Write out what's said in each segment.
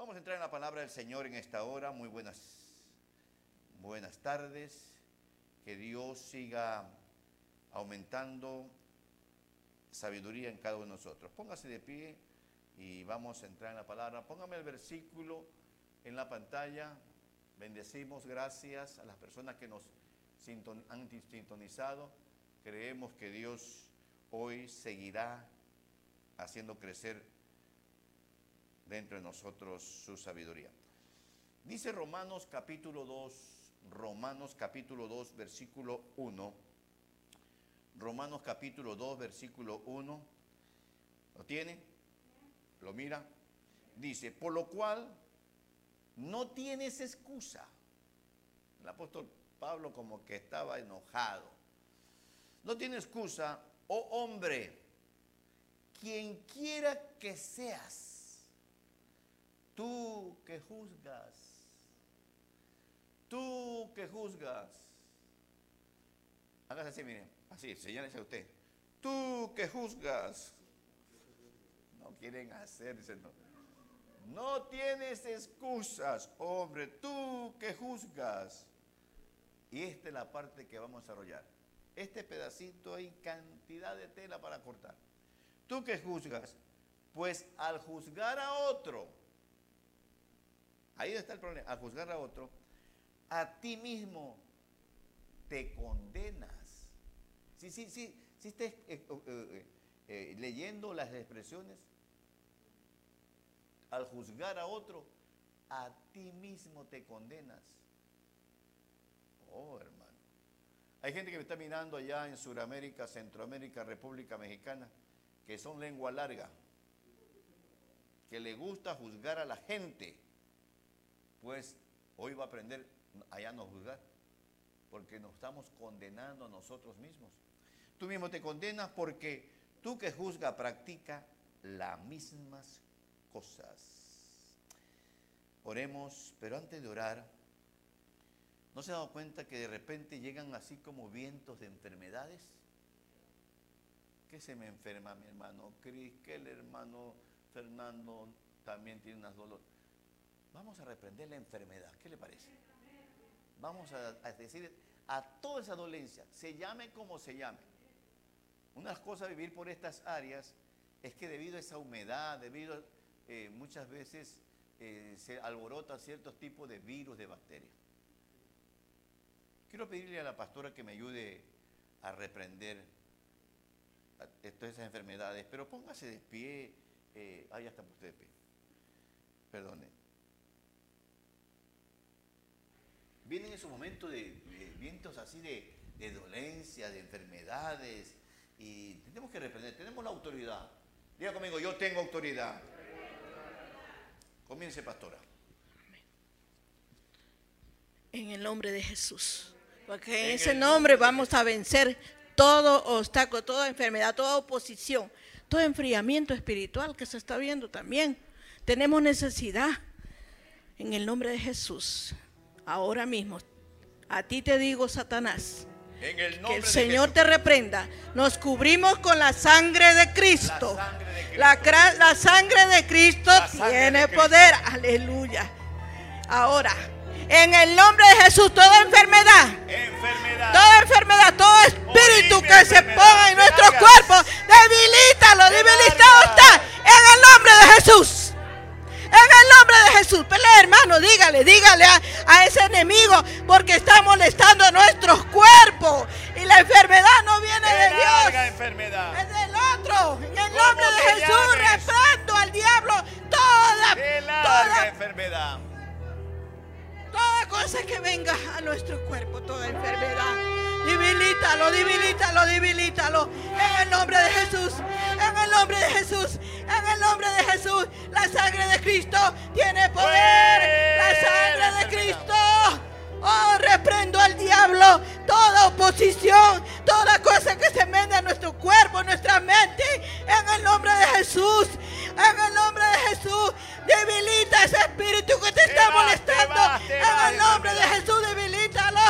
Vamos a entrar en la palabra del Señor en esta hora. Muy buenas, buenas tardes. Que Dios siga aumentando sabiduría en cada uno de nosotros. Póngase de pie y vamos a entrar en la palabra. Póngame el versículo en la pantalla. Bendecimos, gracias a las personas que nos han sintonizado. Creemos que Dios hoy seguirá haciendo crecer dentro de nosotros su sabiduría. Dice Romanos capítulo 2, Romanos capítulo 2, versículo 1. Romanos capítulo 2, versículo 1. ¿Lo tiene? ¿Lo mira? Dice, por lo cual no tienes excusa. El apóstol Pablo como que estaba enojado. No tiene excusa, oh hombre, quien quiera que seas, tú que juzgas, tú que juzgas. Hágase así, miren, así, señálese a usted. Tú que juzgas. No quieren hacerse, no. No tienes excusas, hombre, tú que juzgas. Y esta es la parte que vamos a desarrollar. Este pedacito hay cantidad de tela para cortar. Tú que juzgas, pues al juzgar a otro, ahí está el problema, al juzgar a otro, a ti mismo te condenas. Sí, sí, sí, sí estés eh, eh, eh, leyendo las expresiones, al juzgar a otro, a ti mismo te condenas. Oh, hermano. Hay gente que me está mirando allá en Sudamérica, Centroamérica, República Mexicana, que son lengua larga, que le gusta juzgar a la gente. Pues hoy va a aprender allá no juzgar, porque nos estamos condenando a nosotros mismos. Tú mismo te condenas porque tú que juzga practica las mismas cosas. Oremos, pero antes de orar, ¿no se ha dado cuenta que de repente llegan así como vientos de enfermedades? ¿Qué se me enferma mi hermano Cris? Que el hermano Fernando también tiene unas dolores. Vamos a reprender la enfermedad. ¿Qué le parece? Vamos a, decir a toda esa dolencia, se llame como se llame. Una cosas de vivir por estas áreas es que debido a esa humedad, debido eh, muchas veces eh, se alborota ciertos tipos de virus, de bacterias. Quiero pedirle a la pastora que me ayude a reprender todas esas enfermedades, pero póngase de pie, eh, ah, ya está usted de pie, perdone. Vienen esos momentos de, vientos así de, de dolencia, de enfermedades, y tenemos que reprender, tenemos la autoridad. Diga conmigo, yo tengo autoridad. Comience, pastora. En el nombre de Jesús. Porque en, ese nombre vamos a vencer todo obstáculo, toda enfermedad, toda oposición, todo enfriamiento espiritual que se está viendo también. Tenemos necesidad en el nombre de Jesús. Ahora mismo, a ti te digo, Satanás, que el Señor te reprenda. Nos cubrimos con la sangre de Cristo. La sangre de Cristo, tiene poder. Aleluya. Ahora, en el nombre de Jesús, toda enfermedad, toda enfermedad, todo espíritu que se ponga en nuestro cuerpo, debilítalo, debilitado está. En el nombre de Jesús. Pelea, hermano, dígale, dígale a, ese enemigo, porque está molestando a nuestros cuerpos. Y la enfermedad no viene de Dios. Enfermedad. Es del otro. En el nombre de Jesús, reprendo al diablo toda, toda enfermedad. Toda cosa que venga a nuestro cuerpo, toda enfermedad. Debilítalo, debilítalo, debilítalo. En el nombre de Jesús. En el nombre de Jesús. En el nombre de Jesús. La sangre de Cristo tiene poder. La sangre de Cristo. Oh, reprendo al diablo toda oposición, toda cosa que se mete a nuestro cuerpo, nuestra mente, en el nombre de Jesús. En el nombre de Jesús, debilita ese espíritu que te está molestando. En el nombre de Jesús, debilítalo.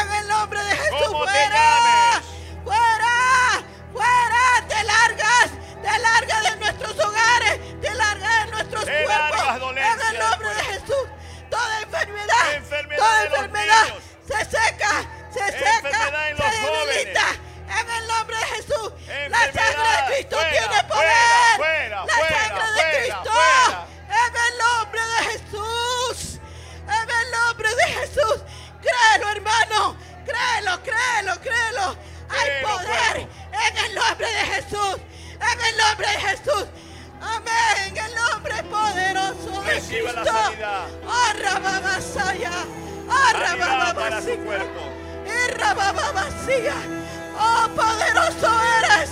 En el nombre de Jesús, fuera. Fuera. Fuera. Te largas. Te largas de nuestros hogares. Te largas de nuestros cuerpos. En el nombre de Jesús. Toda enfermedad. toda enfermedad se seca. Se seca. Se debilita. En el nombre de Jesús. La sangre de Cristo tiene poder. Créelo, hermano. Créelo, créelo, créelo. Hay poder en el nombre de Jesús. En el nombre de Jesús. Amén. En el nombre poderoso de Reciba Cristo. la sanidad. Oh, Arra babasaya. Oh, Arra babasaya. Arra babasaya. Oh, poderoso eres.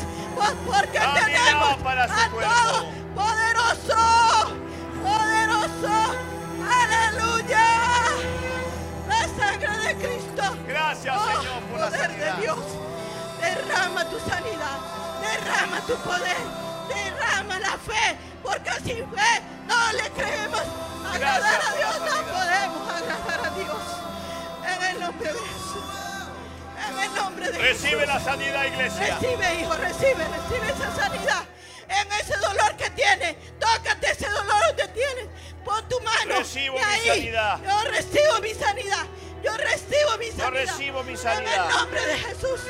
Porque tenemos a todo Poderoso. Poderoso. Aleluya. Sangre de Cristo. Gracias, Oh, Señor, por la poder de Dios. Derrama tu sanidad. Derrama tu poder. Derrama la fe. Porque sin fe no le creemos. Agradar a Dios no podemos agradar a Dios. En el nombre de Jesús. En el nombre de Recibe Jesús. la sanidad, iglesia. Recibe, hijo, recibe, recibe esa sanidad. En ese dolor que tiene, tócate ese dolor donde tienes. Pon tu mano. Recibo y mi ahí, sanidad. Yo recibo mi sanidad. Yo recibo mi sanidad. recibo mi En sanidad. el nombre de Jesús.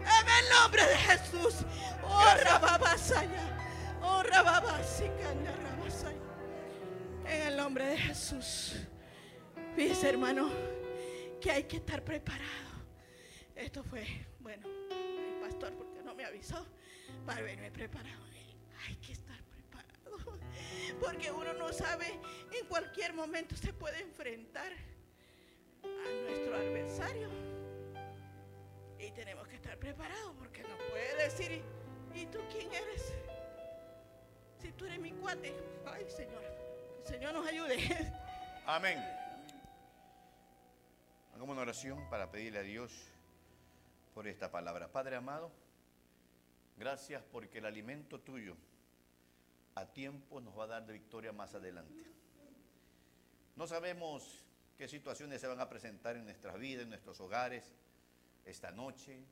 En el nombre de Jesús. Oh. Rababasaya. Oh, Rababasicanda, Rabasaya. En el nombre de Jesús. Fíjese, hermano, que hay que estar preparado. Esto fue, bueno, el pastor porque no me avisó para verme preparado. Hay que estar preparado. Porque uno no sabe, en cualquier momento se puede enfrentar a nuestro adversario. Y tenemos que estar preparados porque no puede decir, ¿y tú quién eres? Si tú eres mi cuate. Ay, Señor, Señor nos ayude. Amén. Hagamos una oración para pedirle a Dios por esta palabra. Padre amado, gracias porque el alimento tuyo a tiempo nos va a dar de victoria más adelante. No sabemos qué situaciones se van a presentar en nuestras vidas, en nuestros hogares, esta noche,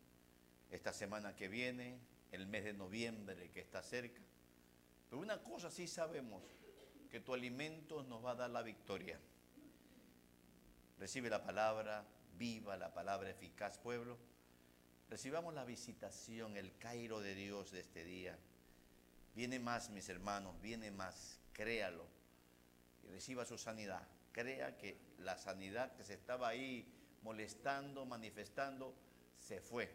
esta semana que viene, el mes de noviembre que está cerca. Pero una cosa sí sabemos, que tu alimento nos va a dar la victoria. Recibe la palabra viva, la palabra eficaz, pueblo. Recibamos la visitación, el Cairo de Dios de este día. Viene más, mis hermanos, viene más. Créalo. Y reciba su sanidad. Crea que la sanidad que se estaba ahí molestando, manifestando, se fue.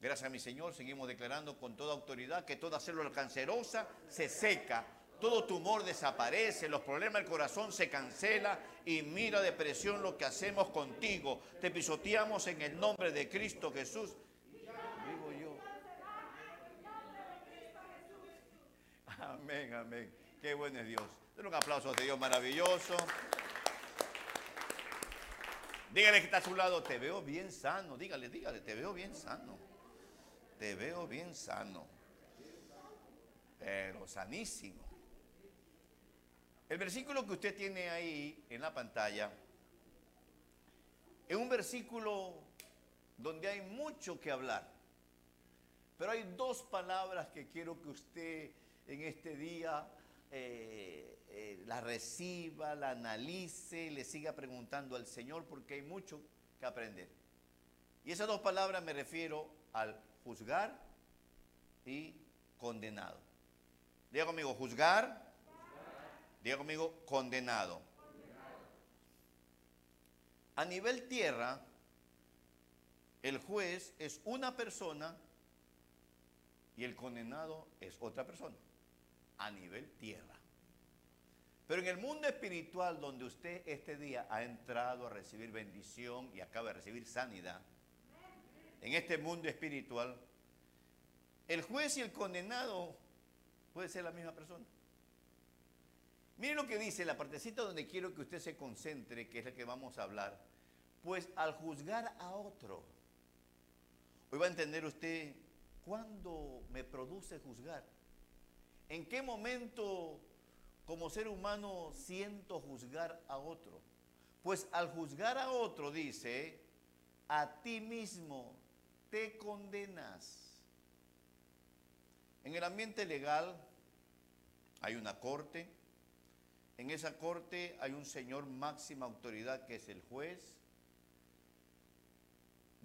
Gracias a mi Señor, seguimos declarando con toda autoridad que toda célula cancerosa se seca, todo tumor desaparece, los problemas del corazón se cancela y mira depresión lo que hacemos contigo. Te pisoteamos en el nombre de Cristo Jesús. Digo yo. Amén, amén. Qué bueno es Dios. Den un aplauso a este Dios maravilloso. Dígale que está a su lado, te veo bien sano. Dígale, dígale, te veo bien sano. Te veo bien sano. Pero sanísimo. El versículo que usted tiene ahí en la pantalla es un versículo donde hay mucho que hablar. Pero hay dos palabras que quiero que usted en este día eh, eh, la reciba, la analice, le siga preguntando al Señor porque hay mucho que aprender. Y esas dos palabras me refiero al juzgar y condenado. Diga conmigo, juzgar. Diga conmigo, condenado. A nivel tierra, el juez es una persona y el condenado es otra persona. A nivel tierra. Pero en el mundo espiritual donde usted este día ha entrado a recibir bendición y acaba de recibir sanidad, en este mundo espiritual, el juez y el condenado puede ser la misma persona. Miren lo que dice la partecita donde quiero que usted se concentre, que es la que vamos a hablar. Pues al juzgar a otro, hoy va a entender usted cuándo me produce juzgar. ¿En qué momento como ser humano siento juzgar a otro? Pues al juzgar a otro, dice, a ti mismo te condenas. En el ambiente legal hay una corte. En esa corte hay un señor máxima autoridad que es el juez.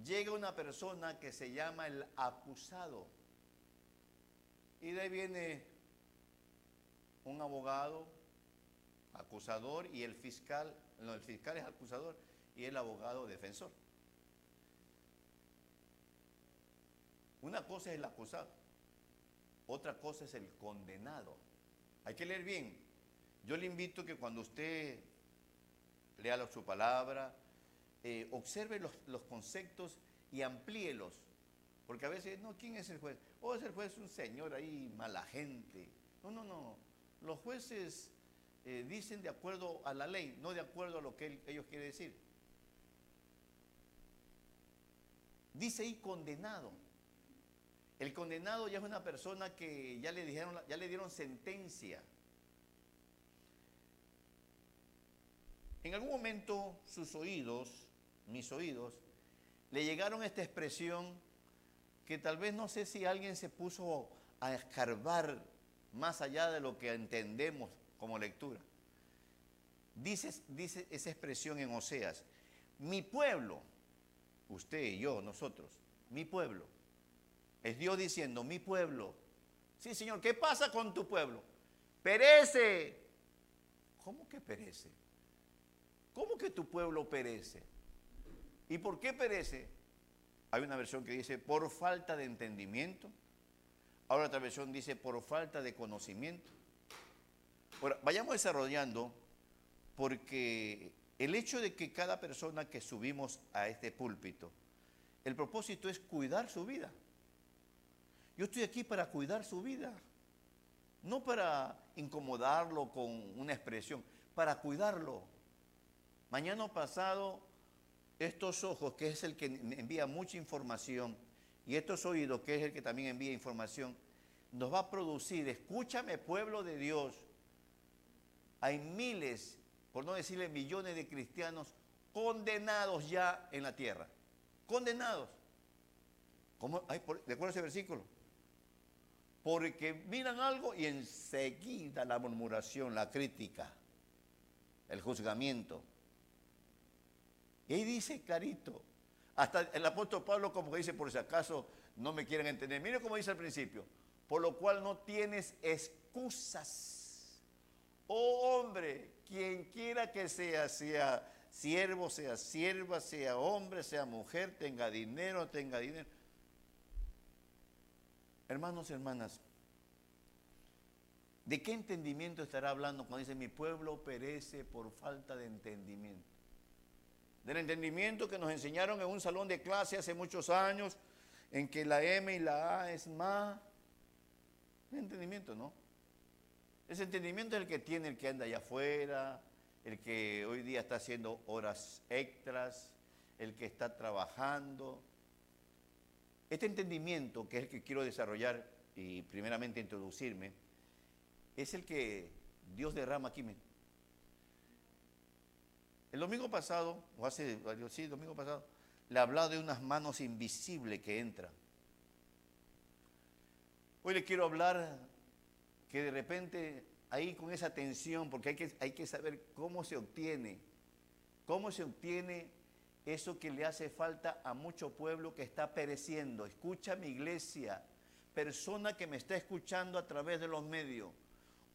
Llega una persona que se llama el acusado. Y de ahí viene un abogado, acusador, y el fiscal, no, el fiscal es acusador y el abogado defensor. Una cosa es el acusado, otra cosa es el condenado. Hay que leer bien. Yo le invito que cuando usted lea su palabra, eh, observe los, los, conceptos y amplíelos. Porque a veces, no, ¿quién es el juez? Oh, es el juez un señor ahí, mala gente. No, no, no. Los jueces eh, dicen de acuerdo a la ley, no de acuerdo a lo que ellos quieren decir. Dice ahí condenado. El condenado ya es una persona que ya le dijeron, ya le dieron sentencia. En algún momento sus oídos, mis oídos, le llegaron esta expresión que tal vez no sé si alguien se puso a escarbar más allá de lo que entendemos como lectura. Dice, dice esa expresión en Oseas, mi pueblo, usted y yo, nosotros, mi pueblo, es Dios diciendo, mi pueblo. Sí, Señor, ¿qué pasa con tu pueblo? Perece. ¿Cómo que perece? ¿Cómo que tu pueblo perece? ¿Y por qué perece? Hay una versión que dice por falta de entendimiento. Ahora otra versión dice por falta de conocimiento. Ahora, vayamos desarrollando porque el hecho de que cada persona que subimos a este púlpito, el propósito es cuidar su vida. Yo estoy aquí para cuidar su vida, no para incomodarlo con una expresión, para cuidarlo. Mañana pasado, estos ojos, que es el que envía mucha información, y estos oídos, que es el que también envía información, nos va a producir, escúchame pueblo de Dios, hay miles, por no decirle millones de cristianos condenados ya en la tierra, condenados. ¿Cómo? ¿De acuerdo a ese versículo? porque miran algo y enseguida la murmuración, la crítica, el juzgamiento. Y ahí dice clarito, hasta el apóstol Pablo como que dice, por si acaso no me quieren entender, mire como dice al principio, por lo cual no tienes excusas. Oh hombre, quien quiera que sea, sea siervo, sea sierva, sea hombre, sea mujer, tenga dinero, tenga dinero Hermanos y hermanas, ¿de qué entendimiento estará hablando cuando dice mi pueblo perece por falta de entendimiento? Del entendimiento que nos enseñaron en un salón de clase hace muchos años, en que la M y la A es más. Entendimiento, ¿no? Ese entendimiento es el que tiene el que anda allá afuera, el que hoy día está haciendo horas extras, el que está trabajando, este entendimiento, que es el que quiero desarrollar y primeramente introducirme, es el que Dios derrama aquí. El domingo pasado, o hace, sí, el domingo pasado, le hablado de unas manos invisibles que entran. Hoy le quiero hablar que de repente ahí con esa tensión, porque hay que, hay que saber cómo se obtiene, cómo se obtiene eso que le hace falta a mucho pueblo que está pereciendo. Escucha mi iglesia, persona que me está escuchando a través de los medios.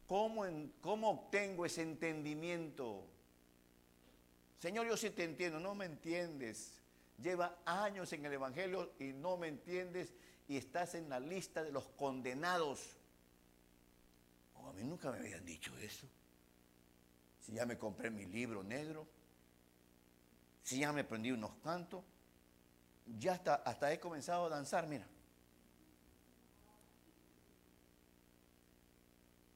¿Cómo, ¿Cómo obtengo ese entendimiento? Señor, yo sí te entiendo, no me entiendes. Lleva años en el Evangelio y no me entiendes y estás en la lista de los condenados. Oh, a mí nunca me habían dicho eso. Si ya me compré mi libro negro, si ya me aprendí unos cantos, ya hasta, hasta he comenzado a danzar, mira.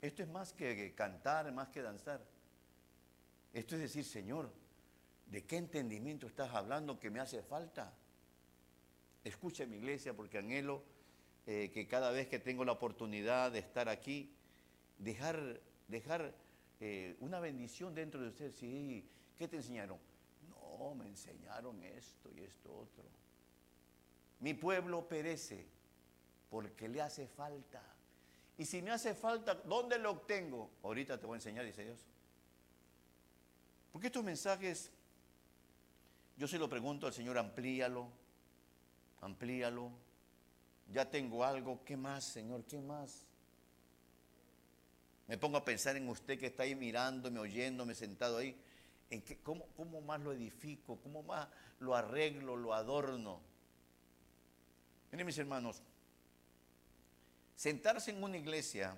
Esto es más que cantar, más que danzar. Esto es decir, Señor, ¿de qué entendimiento estás hablando que me hace falta? Escucha mi iglesia porque anhelo eh, que cada vez que tengo la oportunidad de estar aquí, dejar, dejar eh, una bendición dentro de usted. Sí, ¿qué te enseñaron? me enseñaron esto y esto otro. Mi pueblo perece porque le hace falta. Y si me hace falta, ¿dónde lo obtengo? Ahorita te voy a enseñar, dice Dios. Porque estos mensajes, yo se lo pregunto al Señor, amplíalo, amplíalo. Ya tengo algo, ¿qué más, Señor? ¿Qué más? Me pongo a pensar en usted que está ahí mirándome, oyéndome, sentado ahí en cómo, cómo más lo edifico, cómo más lo arreglo, lo adorno. Miren mis hermanos, sentarse en una iglesia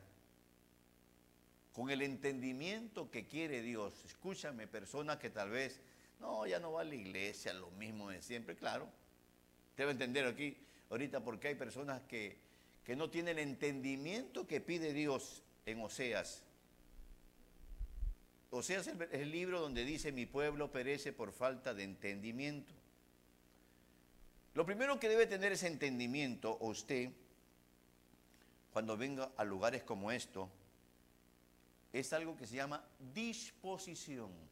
con el entendimiento que quiere Dios. Escúchame, persona que tal vez, no, ya no va a la iglesia, lo mismo de siempre, claro. Debe entender aquí, ahorita, porque hay personas que, que no tienen el entendimiento que pide Dios en Oseas. Oseas es el libro donde dice, mi pueblo perece por falta de entendimiento. Lo primero que debe tener ese entendimiento usted cuando venga a lugares como esto es algo que se llama disposición.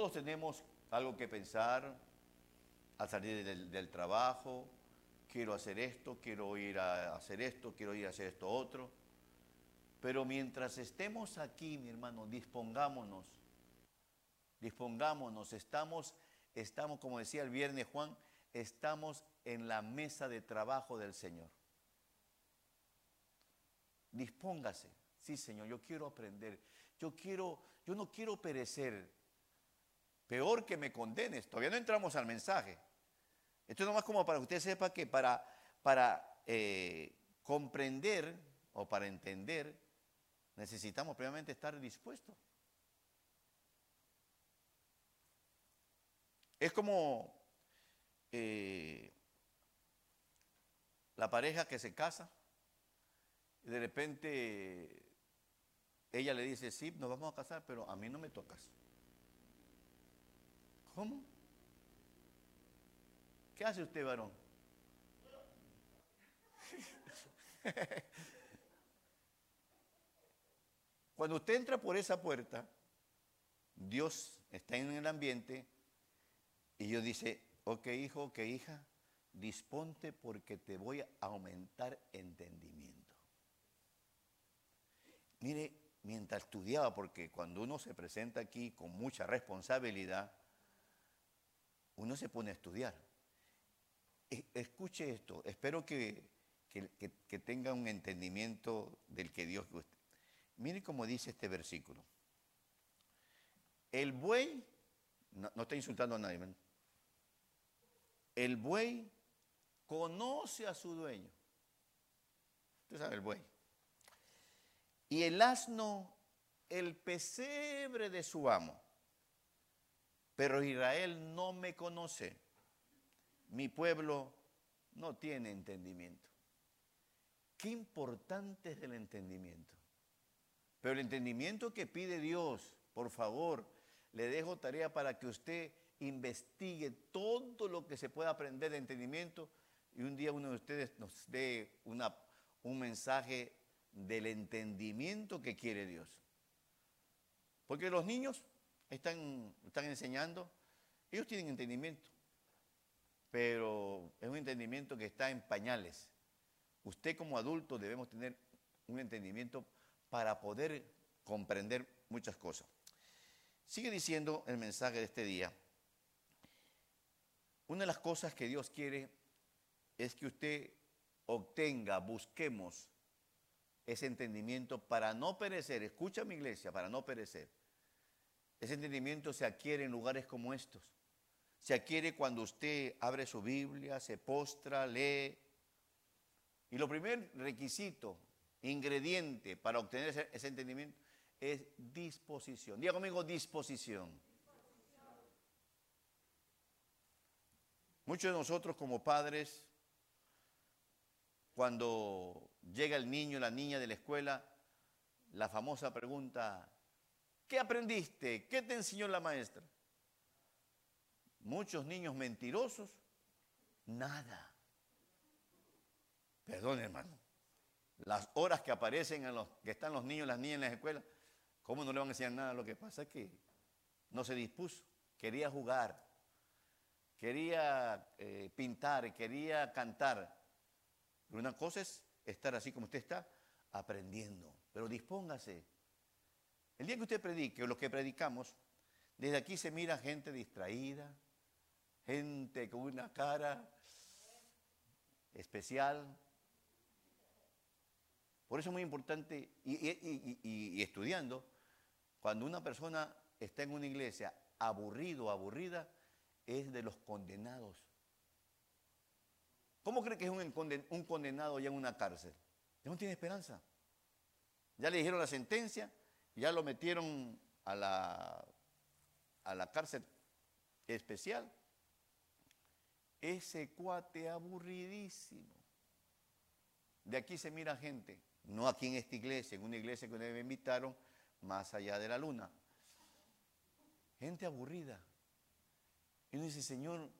Todos tenemos algo que pensar al salir del, trabajo, quiero hacer esto, quiero ir a hacer esto, quiero ir a hacer esto otro. Pero mientras estemos aquí, mi hermano, dispongámonos, dispongámonos, estamos estamos, como decía el viernes Juan, estamos en la mesa de trabajo del Señor. Dispóngase. Sí, Señor, yo quiero aprender. Yo quiero, yo no quiero perecer. Peor que me condenes. Todavía no entramos al mensaje. Esto es nomás como para que usted sepa que para, para eh, comprender o para entender necesitamos previamente estar dispuestos. Es como eh, la pareja que se casa y de repente ella le dice, sí, nos vamos a casar, pero a mí no me tocas. ¿Cómo? ¿Qué hace usted, varón? Cuando usted entra por esa puerta, Dios está en el ambiente y yo dice, ok hijo, ok hija, disponte porque te voy a aumentar entendimiento. Mire, mientras estudiaba, porque cuando uno se presenta aquí con mucha responsabilidad, uno se pone a estudiar. E, escuche esto, espero que, que, tenga un entendimiento del que Dios guste. Mire cómo dice este versículo. El buey, no, no está insultando a nadie, el buey conoce a su dueño. Usted sabe el buey. Y el asno, el pesebre de su amo. Pero Israel no me conoce. Mi pueblo no tiene entendimiento. Qué importante es el entendimiento. Pero el entendimiento que pide Dios, por favor, le dejo tarea para que usted investigue todo lo que se pueda aprender de entendimiento y un día uno de ustedes nos dé una, un mensaje del entendimiento que quiere Dios. Porque los niños están, están enseñando, ellos tienen entendimiento, pero es un entendimiento que está en pañales. Usted como adulto debemos tener un entendimiento para poder comprender muchas cosas. Sigue diciendo el mensaje de este día. Una de las cosas que Dios quiere es que usted obtenga, busquemos ese entendimiento para no perecer. Escucha mi iglesia, para no perecer. Ese entendimiento se adquiere en lugares como estos. Se adquiere cuando usted abre su Biblia, se postra, lee. Y lo primer requisito, ingrediente para obtener ese, entendimiento es disposición. Diga conmigo disposición. Muchos de nosotros como padres, cuando llega el niño la niña de la escuela, la famosa pregunta, ¿qué aprendiste? ¿Qué te enseñó la maestra? Muchos niños mentirosos, nada. Perdón, hermano. Las horas que aparecen en los que están los niños las niñas en la escuela, ¿cómo no le van a enseñar nada? Lo que pasa es que no se dispuso, quería jugar quería eh, pintar, quería cantar. Pero una cosa es estar así como usted está, aprendiendo. Pero dispóngase. El día que usted predique, o lo que predicamos, desde aquí se mira gente distraída, gente con una cara especial. Por eso es muy importante, y, estudiando, cuando una persona está en una iglesia aburrido o aburrida, es de los condenados. ¿Cómo cree que es un, condenado ya en una cárcel? Ya no tiene esperanza. Ya le dijeron la sentencia, ya lo metieron a la, a la cárcel especial. Ese cuate aburridísimo. De aquí se mira gente, no aquí en esta iglesia, en una iglesia que me invitaron, más allá de la luna. Gente aburrida. Y uno dice, Señor,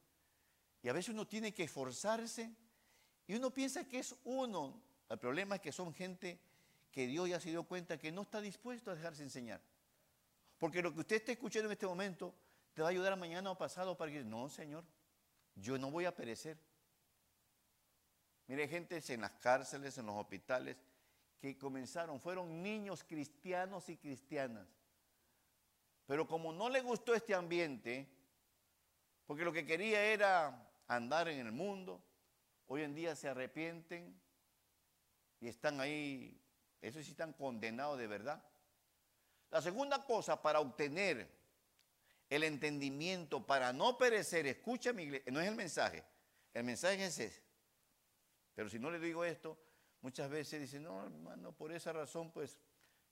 y a veces uno tiene que esforzarse y uno piensa que es uno. El problema es que son gente que Dios ya se dio cuenta que no está dispuesto a dejarse enseñar. Porque lo que usted está escuchando en este momento te va a ayudar mañana o pasado para que no, Señor, yo no voy a perecer. Mire, gente en las cárceles, en los hospitales, que comenzaron, fueron niños cristianos y cristianas. Pero como no le gustó este ambiente, porque lo que quería era andar en el mundo, hoy en día se arrepienten y están ahí, eso sí están condenados de verdad. La segunda cosa para obtener el entendimiento, para no perecer, escucha mi iglesia, no es el mensaje, el mensaje es ese. Pero si no le digo esto, muchas veces dicen, no, hermano, por esa razón, pues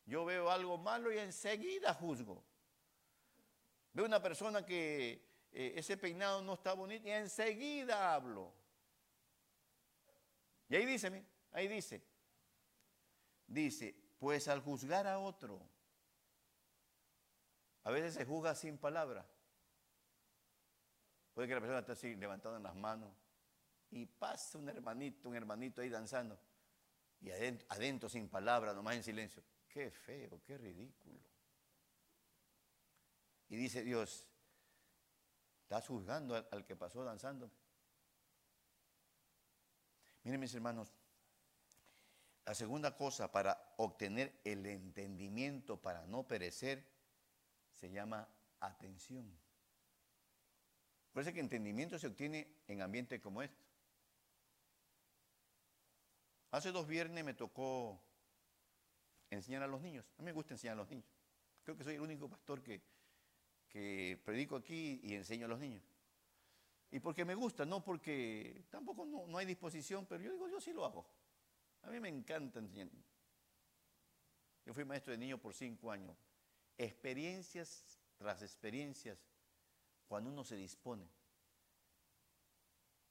yo veo algo malo y enseguida juzgo. Veo una persona que eh, ese peinado no está bonito y enseguida hablo. Y ahí dice, ahí dice, dice, pues al juzgar a otro, a veces se juzga sin palabra. Puede que la persona esté así levantando las manos y pasa un hermanito, un hermanito ahí danzando y adentro, sin palabra, nomás en silencio. Qué feo, qué ridículo. Y dice Dios, ¿estás juzgando al, que pasó danzando? Miren mis hermanos, la segunda cosa para obtener el entendimiento, para no perecer, se llama atención. Por eso que entendimiento se obtiene en ambientes como este. Hace dos viernes me tocó enseñar a los niños. A mí me gusta enseñar a los niños. Creo que soy el único pastor que, que predico aquí y enseño a los niños. Y porque me gusta, no porque tampoco no, hay disposición, pero yo digo, yo sí lo hago. A mí me encanta enseñar. Yo fui maestro de niños por cinco años. Experiencias tras experiencias, cuando uno se dispone.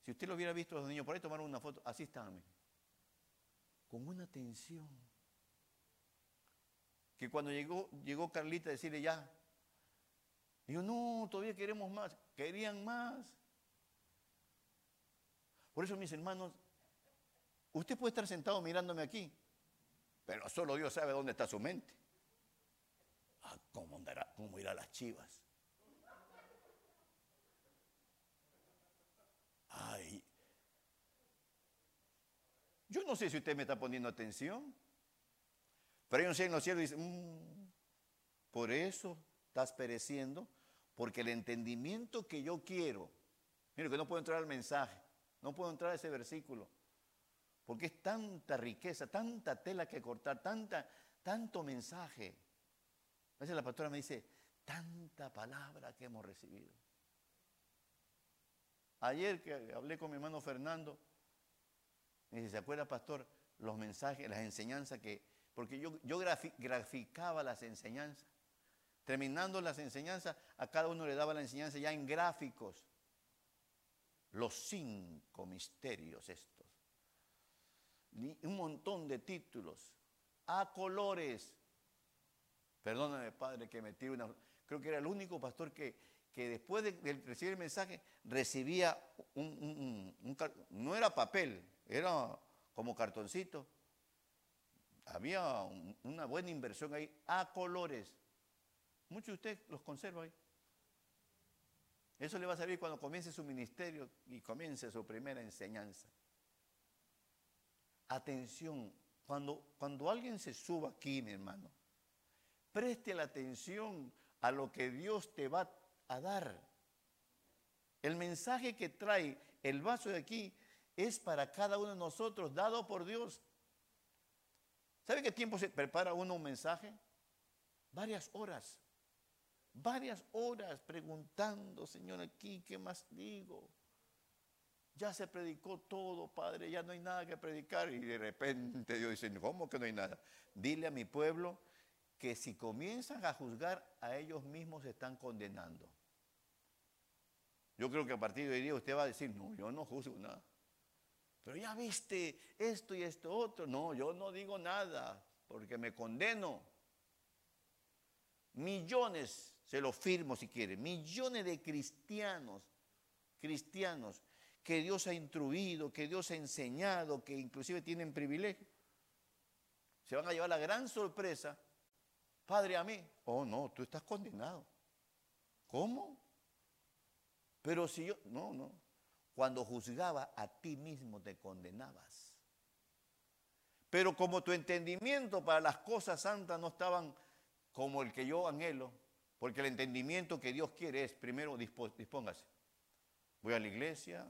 Si usted lo hubiera visto a los niños, por ahí tomaron una foto, así estaban con una tensión. Que cuando llegó, llegó Carlita a decirle ya, dijo, no, todavía queremos más, querían más. Por eso, mis hermanos, usted puede estar sentado mirándome aquí, pero solo Dios sabe dónde está su mente. Ah, ¿cómo, andará, cómo irá las chivas? Ay, yo no sé si usted me está poniendo atención, pero hay un cielo en los cielos y dice, mm, por eso estás pereciendo, porque el entendimiento que yo quiero, mire que no puedo entrar al mensaje, no puedo entrar a ese versículo, porque es tanta riqueza, tanta tela que cortar, tanta, tanto mensaje. A veces la pastora me dice, tanta palabra que hemos recibido. Ayer que hablé con mi hermano Fernando, me dice, ¿se acuerda, pastor? Los mensajes, las enseñanzas que... Porque yo, yo graficaba las enseñanzas. Terminando las enseñanzas, a cada uno le daba la enseñanza ya en gráficos. Los cinco misterios estos. Un montón de títulos. A colores. Perdóname, padre, que metí una... Creo que era el único pastor que, que después de, recibir el mensaje recibía un, no era papel, era como cartoncito. Había una buena inversión ahí a colores. Muchos de ustedes los conserva ahí. Eso le va a servir cuando comience su ministerio y comience su primera enseñanza. Atención, cuando, cuando alguien se suba aquí, mi hermano, preste la atención a lo que Dios te va a dar. El mensaje que trae el vaso de aquí es para cada uno de nosotros, dado por Dios. ¿Sabe qué tiempo se prepara uno un mensaje? Varias horas. Varias horas preguntando, Señor, aquí, ¿qué más digo? Ya se predicó todo, Padre, ya no hay nada que predicar. Y de repente Dios dice, ¿cómo que no hay nada? Dile a mi pueblo que si comienzan a juzgar, a ellos mismos se están condenando. Yo creo que a partir de hoy día usted va a decir, no, yo no juzgo nada. Pero ya viste esto y esto otro. No, yo no digo nada porque me condeno. Millones, se lo firmo si quiere, millones de cristianos, cristianos que Dios ha instruido, que Dios ha enseñado, que inclusive tienen privilegio, se van a llevar la gran sorpresa, Padre a mí, oh no, tú estás condenado. ¿Cómo? Pero si yo, no, no, cuando juzgaba a ti mismo te condenabas. Pero como tu entendimiento para las cosas santas no estaban como el que yo anhelo, porque el entendimiento que Dios quiere es, primero dispóngase. Voy a la iglesia,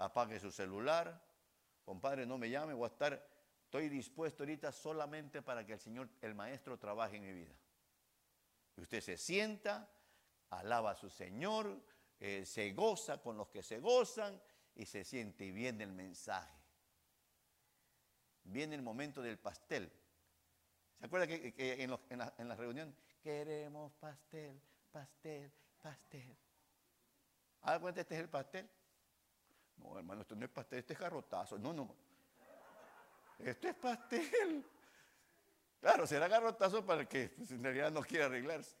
apague su celular, compadre, no me llame, voy a estar, estoy dispuesto ahorita solamente para que el Señor, el Maestro, trabaje en mi vida. Y usted se sienta, alaba a su Señor, eh, se goza con los que se gozan y se siente y viene el mensaje. Viene el momento del pastel. ¿Se acuerda que, en, la, en la reunión queremos pastel, pastel, pastel? ¿A cuenta este es el pastel? No, hermano, esto no es pastel, este es garrotazo. No, no. Esto es pastel. Claro, será garrotazo para el que pues, en realidad no quiere arreglarse.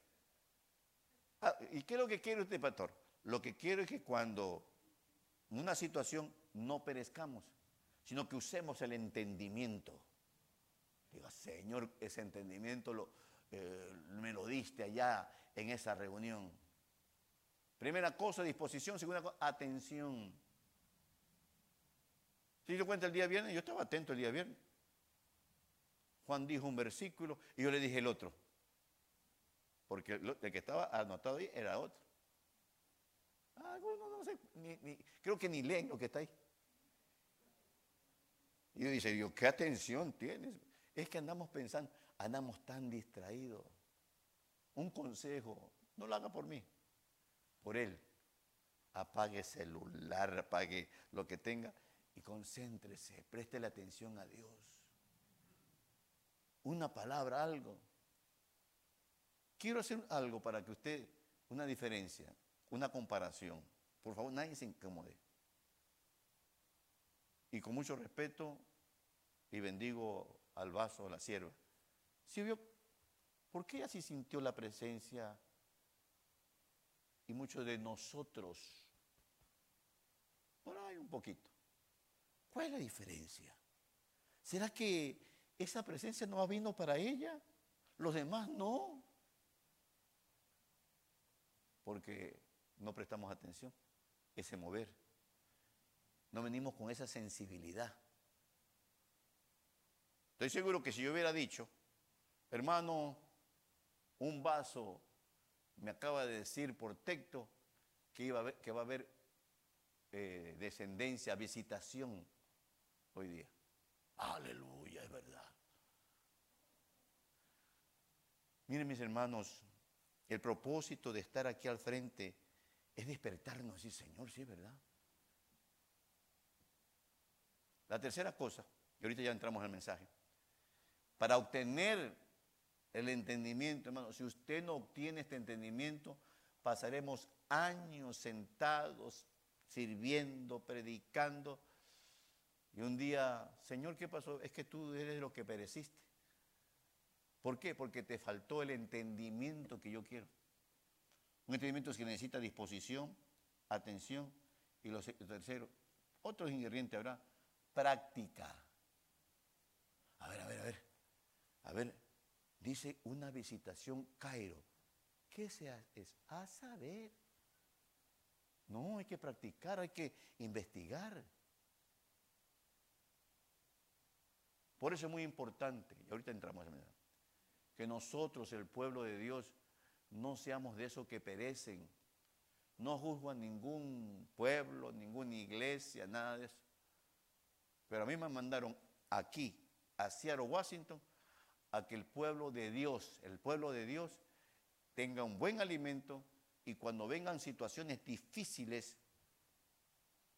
Ah, ¿Y qué es lo que quiere usted, pastor? Lo que quiero es que cuando una situación no perezcamos, sino que usemos el entendimiento. Diga, Señor, ese entendimiento eh, me lo diste allá en esa reunión. Primera cosa, disposición. Segunda cosa, atención. ¿Se dio cuenta el día viernes? Yo estaba atento el día viernes. Juan dijo un versículo y yo le dije el otro. Porque el que estaba anotado ahí era otro. Ah, no, sé, creo que ni leen lo que está ahí. Y yo dice, Dios, ¿qué atención tienes? Es que andamos pensando, andamos tan distraídos. Un consejo, no lo haga por mí, por él. Apague celular, apague lo que tenga y concéntrese, preste la atención a Dios. Una palabra, algo. Quiero hacer algo para que usted, una diferencia, una comparación. Por favor, nadie se incomode. Y con mucho respeto, y bendigo al vaso, a la sierva. ¿Por qué así sintió la presencia y muchos de nosotros? Por ahí un poquito. ¿Cuál es la diferencia? ¿Será que esa presencia no ha vino para ella? Los demás no. Porque no prestamos atención, ese mover. No venimos con esa sensibilidad. Estoy seguro que si yo hubiera dicho, hermano, un vaso me acaba de decir por texto que, iba a que va a haber eh, descendencia, visitación hoy día. Aleluya, es verdad. Miren mis hermanos, el propósito de estar aquí al frente es despertarnos y Señor, sí es verdad. La tercera cosa, y ahorita ya entramos al mensaje, para obtener el entendimiento, hermano, si usted no obtiene este entendimiento, pasaremos años sentados, sirviendo, predicando, y un día, Señor, ¿qué pasó? Es que tú eres lo que pereciste. ¿Por qué? Porque te faltó el entendimiento que yo quiero. Un entendimiento que necesita disposición, atención y lo tercero, otro ingrediente habrá, práctica. A ver, a ver, a ver. A ver, dice una visitación Cairo. ¿Qué se hace? A saber. No, hay que practicar, hay que investigar. Por eso es muy importante, y ahorita entramos en que nosotros, el pueblo de Dios, no seamos de esos que perecen. No juzgo a ningún pueblo, ninguna iglesia, nada de eso. Pero a mí me mandaron aquí, a Seattle, Washington, a que el pueblo de Dios, el pueblo de Dios, tenga un buen alimento y cuando vengan situaciones difíciles,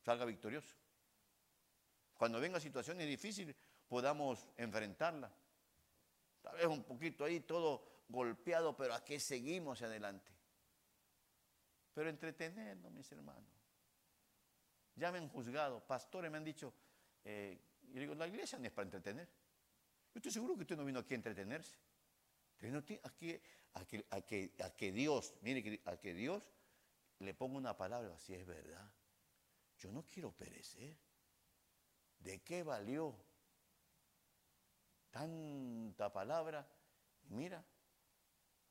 salga victorioso. Cuando venga situaciones difíciles, podamos enfrentarla. Tal vez un poquito ahí, todo golpeado, pero aquí seguimos adelante. Pero entretenernos, mis hermanos. Ya me han juzgado, pastores me han dicho, eh, y digo, la iglesia no es para entretener. Yo estoy seguro que usted no vino aquí a entretenerse. Vino aquí a que, a que, a que Dios, mire, a que Dios le ponga una palabra, si es verdad. Yo no quiero perecer. ¿De qué valió tanta palabra? mira,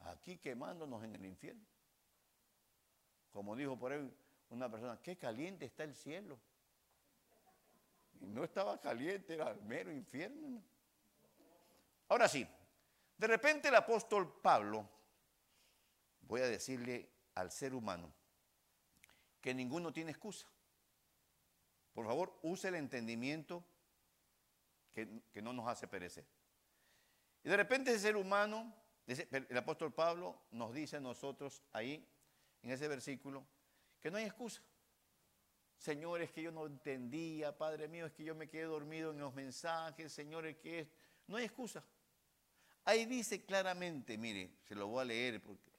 aquí quemándonos en el infierno. Como dijo por ahí una persona, qué caliente está el cielo. Y no estaba caliente, era el mero infierno. Ahora sí, de repente el apóstol Pablo, voy a decirle al ser humano, que ninguno tiene excusa. Por favor, use el entendimiento que, no nos hace perecer. Y de repente ese ser humano, el apóstol Pablo nos dice a nosotros ahí, en ese versículo, que no hay excusa. Señor, es que yo no entendía, Padre mío, es que yo me quedé dormido en los mensajes, Señor, es que. No hay excusa. Ahí dice claramente, mire, se lo voy a leer, porque,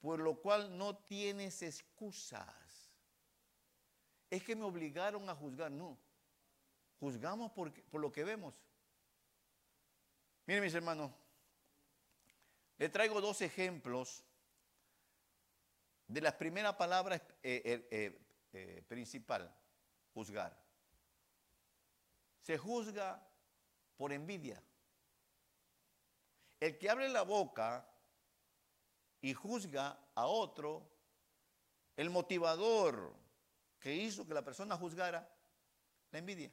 por lo cual no tienes excusas. Es que me obligaron a juzgar, no. Juzgamos por, lo que vemos. Miren mis hermanos, le traigo dos ejemplos de la primera palabra eh, eh, eh, principal, juzgar. Se juzga por envidia. El que abre la boca y juzga a otro, el motivador que hizo que la persona juzgara, la envidia.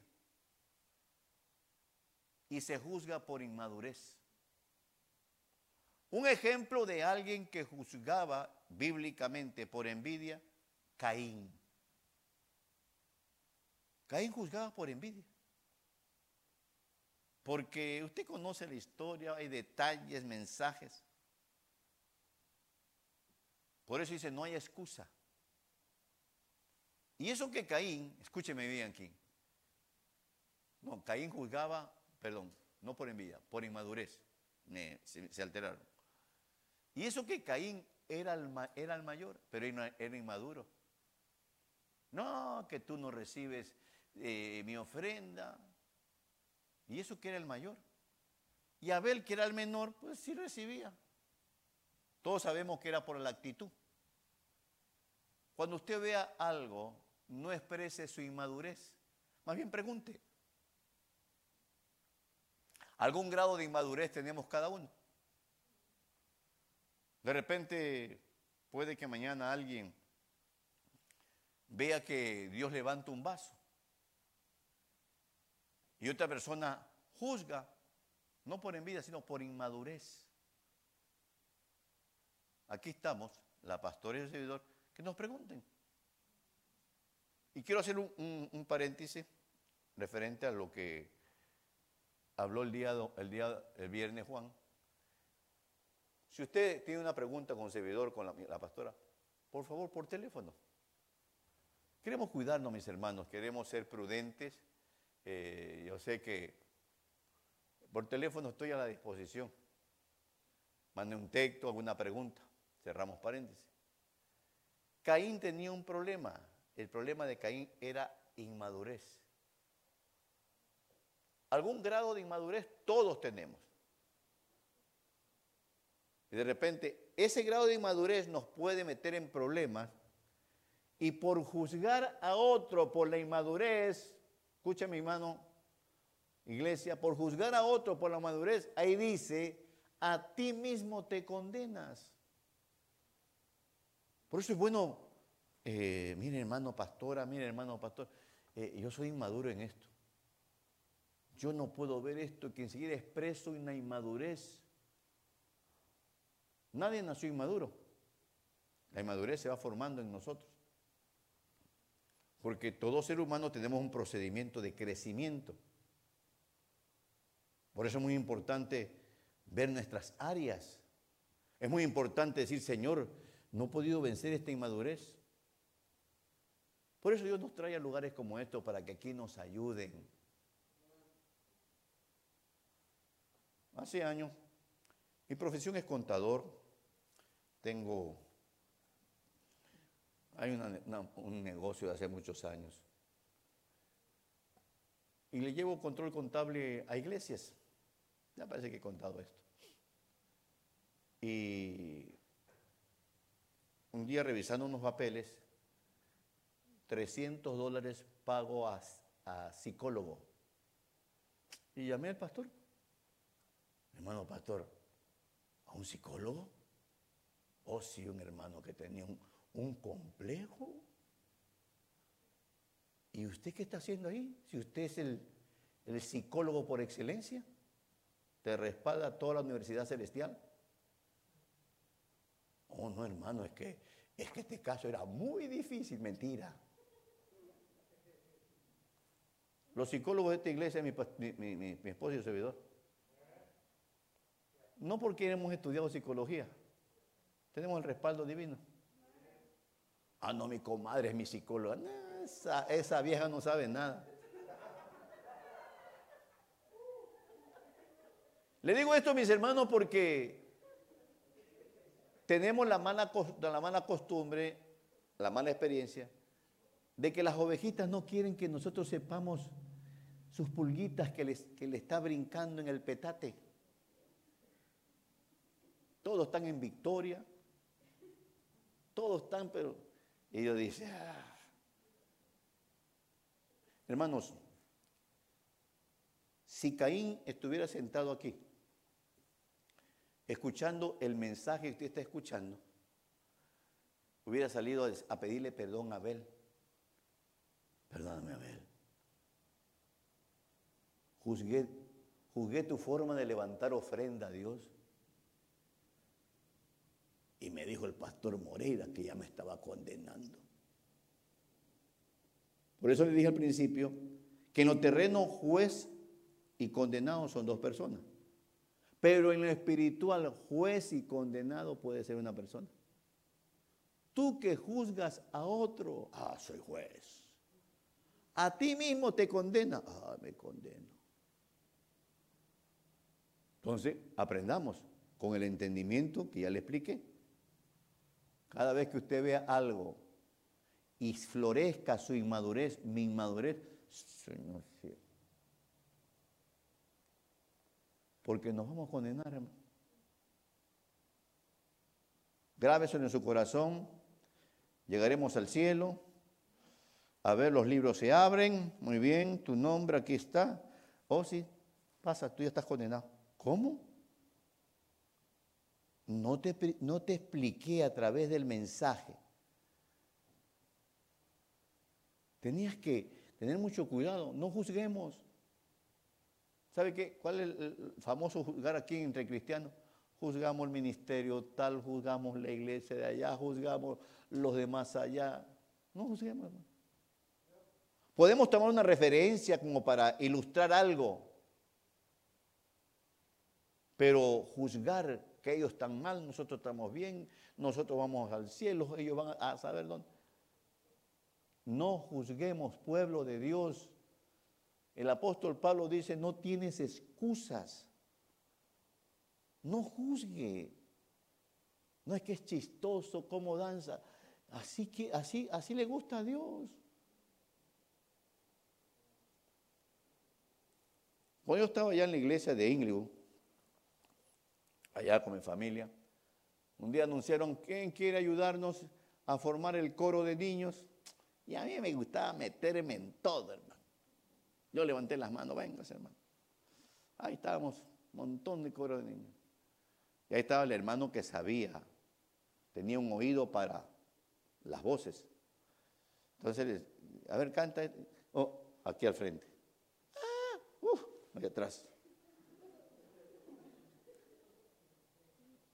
Y se juzga por inmadurez. Un ejemplo de alguien que juzgaba bíblicamente por envidia, Caín. Caín juzgaba por envidia. Porque usted conoce la historia, hay detalles, mensajes. Por eso dice, no hay excusa. Y eso que Caín, escúcheme bien aquí. No, Caín juzgaba, perdón, no por envidia, por inmadurez. se, alteraron. Y eso que Caín era el, mayor, pero era inmaduro. No, que tú no recibes eh, mi ofrenda, y eso que era el mayor. Y Abel, que era el menor, pues sí recibía. Todos sabemos que era por la actitud. Cuando usted vea algo, no exprese su inmadurez. Más bien pregunte. ¿Algún grado de inmadurez tenemos cada uno? De repente puede que mañana alguien vea que Dios levanta un vaso y otra persona juzga, no por envidia, sino por inmadurez. Aquí estamos, la pastora y el servidor, que nos pregunten. Y quiero hacer un, paréntesis referente a lo que habló el día, el día el viernes Juan. Si usted tiene una pregunta con servidor, con la, la pastora, por favor, por teléfono. Queremos cuidarnos, mis hermanos, queremos ser prudentes eh, yo sé que por teléfono estoy a la disposición. Mande un texto, alguna pregunta. Cerramos paréntesis. Caín tenía un problema. El problema de Caín era inmadurez. Algún grado de inmadurez todos tenemos. Y de repente ese grado de inmadurez nos puede meter en problemas y por juzgar a otro por la inmadurez escucha mi hermano, iglesia, por juzgar a otro por la madurez, ahí dice, a ti mismo te condenas. Por eso es bueno, eh, mire hermano pastora, mire hermano pastor, eh, yo soy inmaduro en esto. Yo no puedo ver esto que enseguida expreso una inmadurez. Nadie nació inmaduro. La inmadurez se va formando en nosotros. Porque todo ser humano tenemos un procedimiento de crecimiento. Por eso es muy importante ver nuestras áreas. Es muy importante decir, Señor, no he podido vencer esta inmadurez. Por eso Dios nos trae a lugares como estos para que aquí nos ayuden. Hace años, mi profesión es contador. Tengo, hay un negocio de hace muchos años. Y le llevo control contable a iglesias. Ya parece que he contado esto. Y un día revisando unos papeles, 300 dólares pago a, psicólogo. Y llamé al pastor. Hermano pastor, ¿a un psicólogo? Oh, sí, un hermano que tenía un, complejo. ¿Y usted qué está haciendo ahí? Si usted es el, el psicólogo por excelencia, te respalda toda la Universidad Celestial. Oh, no, hermano, es que, es que este caso era muy difícil, mentira. Los psicólogos de esta iglesia, mi, mi, mi, esposo y su servidor. No porque hemos estudiado psicología, tenemos el respaldo divino. Ah, no, mi comadre es mi psicóloga. esa, vieja no sabe nada. Le digo esto, mis hermanos, porque tenemos la mala, la mala costumbre, la mala experiencia, de que las ovejitas no quieren que nosotros sepamos sus pulguitas que, les, que le está brincando en el petate. Todos están en victoria, todos están, pero ellos dicen, ah". hermanos, si Caín estuviera sentado aquí, escuchando el mensaje que usted está escuchando, hubiera salido a pedirle perdón a Abel. Perdóname, Abel. Juzgué, juzgué tu forma de levantar ofrenda a Dios. Y me dijo el pastor Moreira que ya me estaba condenando. Por eso le dije al principio que en lo terreno juez y condenado son dos personas. Pero en lo espiritual, juez y condenado puede ser una persona. Tú que juzgas a otro, ah, soy juez. A ti mismo te condena, ah, me condeno. Entonces, aprendamos con el entendimiento que ya le expliqué. Cada vez que usted vea algo y florezca su inmadurez, mi inmadurez, Señor, porque nos vamos a condenar, hermano. eso en su corazón, llegaremos al cielo, a ver, los libros se abren, muy bien, tu nombre aquí está. Oh, sí, pasa, tú ya estás condenado. ¿Cómo? No te, no te expliqué a través del mensaje. Tenías que tener mucho cuidado, no juzguemos. ¿Sabe qué? ¿Cuál es el famoso juzgar aquí entre cristianos? Juzgamos el ministerio tal, juzgamos la iglesia de allá, juzgamos los demás allá. No juzguemos, hermano. Podemos tomar una referencia como para ilustrar algo, pero juzgar que ellos están mal, nosotros estamos bien, nosotros vamos al cielo, ellos van a saber dónde. No juzguemos, pueblo de Dios. El apóstol Pablo dice, no tienes excusas. No juzgue. No es que es chistoso cómo danza. Así que así así le gusta a Dios. Cuando yo estaba allá en la iglesia de Inglewood, allá con mi familia, un día anunciaron quién quiere ayudarnos a formar el coro de niños. Y a mí me gustaba meterme en todo, hermano. Yo levanté las manos, venga, hermano. Ahí estábamos, un montón de coro de niños. Y ahí estaba el hermano que sabía, tenía un oído para las voces. Entonces, a ver, canta. Oh, aquí al frente. Ah, uh, ahí atrás.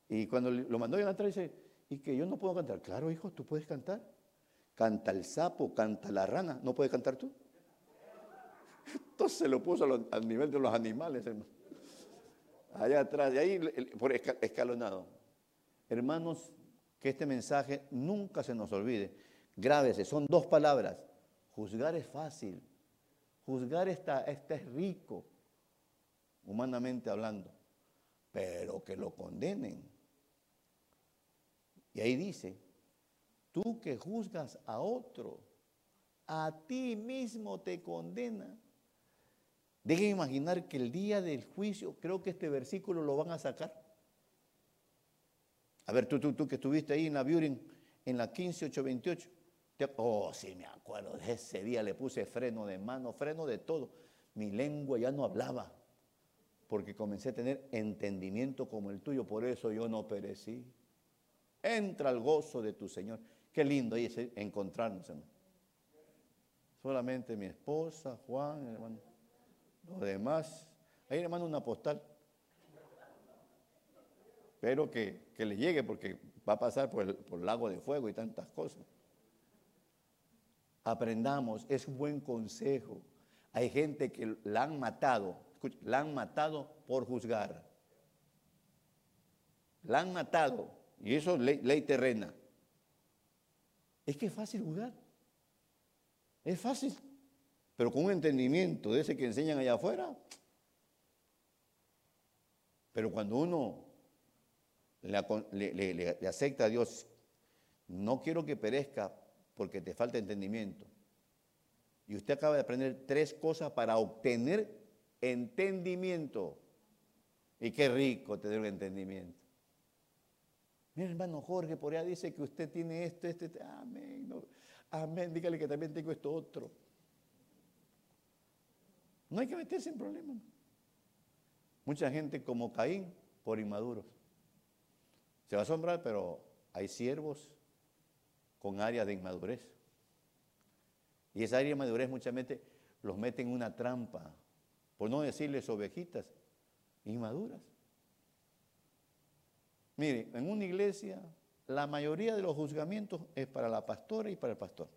Y cuando lo mandó allá atrás, dice, ¿y que yo no puedo cantar? Claro, hijo, tú puedes cantar. Canta el sapo, canta la rana. ¿No puedes cantar tú? Entonces se lo puso al nivel de los animales, hermano. Allá atrás, y ahí por escalonado. Hermanos, que este mensaje nunca se nos olvide. Grábese, son dos palabras. Juzgar es fácil. Juzgar está, está es rico, humanamente hablando. Pero que lo condenen. Y ahí dice, tú que juzgas a otro, a ti mismo te condena. Dejen imaginar que el día del juicio, creo que este versículo lo van a sacar. A ver, tú, tú, tú que estuviste ahí en la Buren, en la 15828. Oh, sí, me acuerdo. Ese día le puse freno de mano, freno de todo. Mi lengua ya no hablaba, porque comencé a tener entendimiento como el tuyo. Por eso yo no perecí. Entra al gozo de tu Señor. Qué lindo es encontrarnos, hermano. Solamente mi esposa, Juan, hermano. Los demás. Ahí le mando una postal. Espero que, le llegue porque va a pasar por el, por el lago de fuego y tantas cosas. Aprendamos, es un buen consejo. Hay gente que la han matado, la han matado por juzgar. La han matado, y eso es ley, terrena. Es que es fácil juzgar. Es fácil. Pero con un entendimiento de ese que enseñan allá afuera. Pero cuando uno le, le, acepta a Dios, no quiero que perezca porque te falta entendimiento. Y usted acaba de aprender tres cosas para obtener entendimiento. Y qué rico tener un entendimiento. Mira, hermano Jorge, por allá dice que usted tiene esto, esto, esto. Amén. amén. Dígale que también tengo esto otro. No hay que meterse en problemas. Mucha gente como Caín por inmaduros. Se va a asombrar, pero hay siervos con áreas de inmadurez. Y esa área de inmadurez muchas veces los mete en una trampa, por no decirles ovejitas, inmaduras. Mire, en una iglesia la mayoría de los juzgamientos es para la pastora y para el pastor.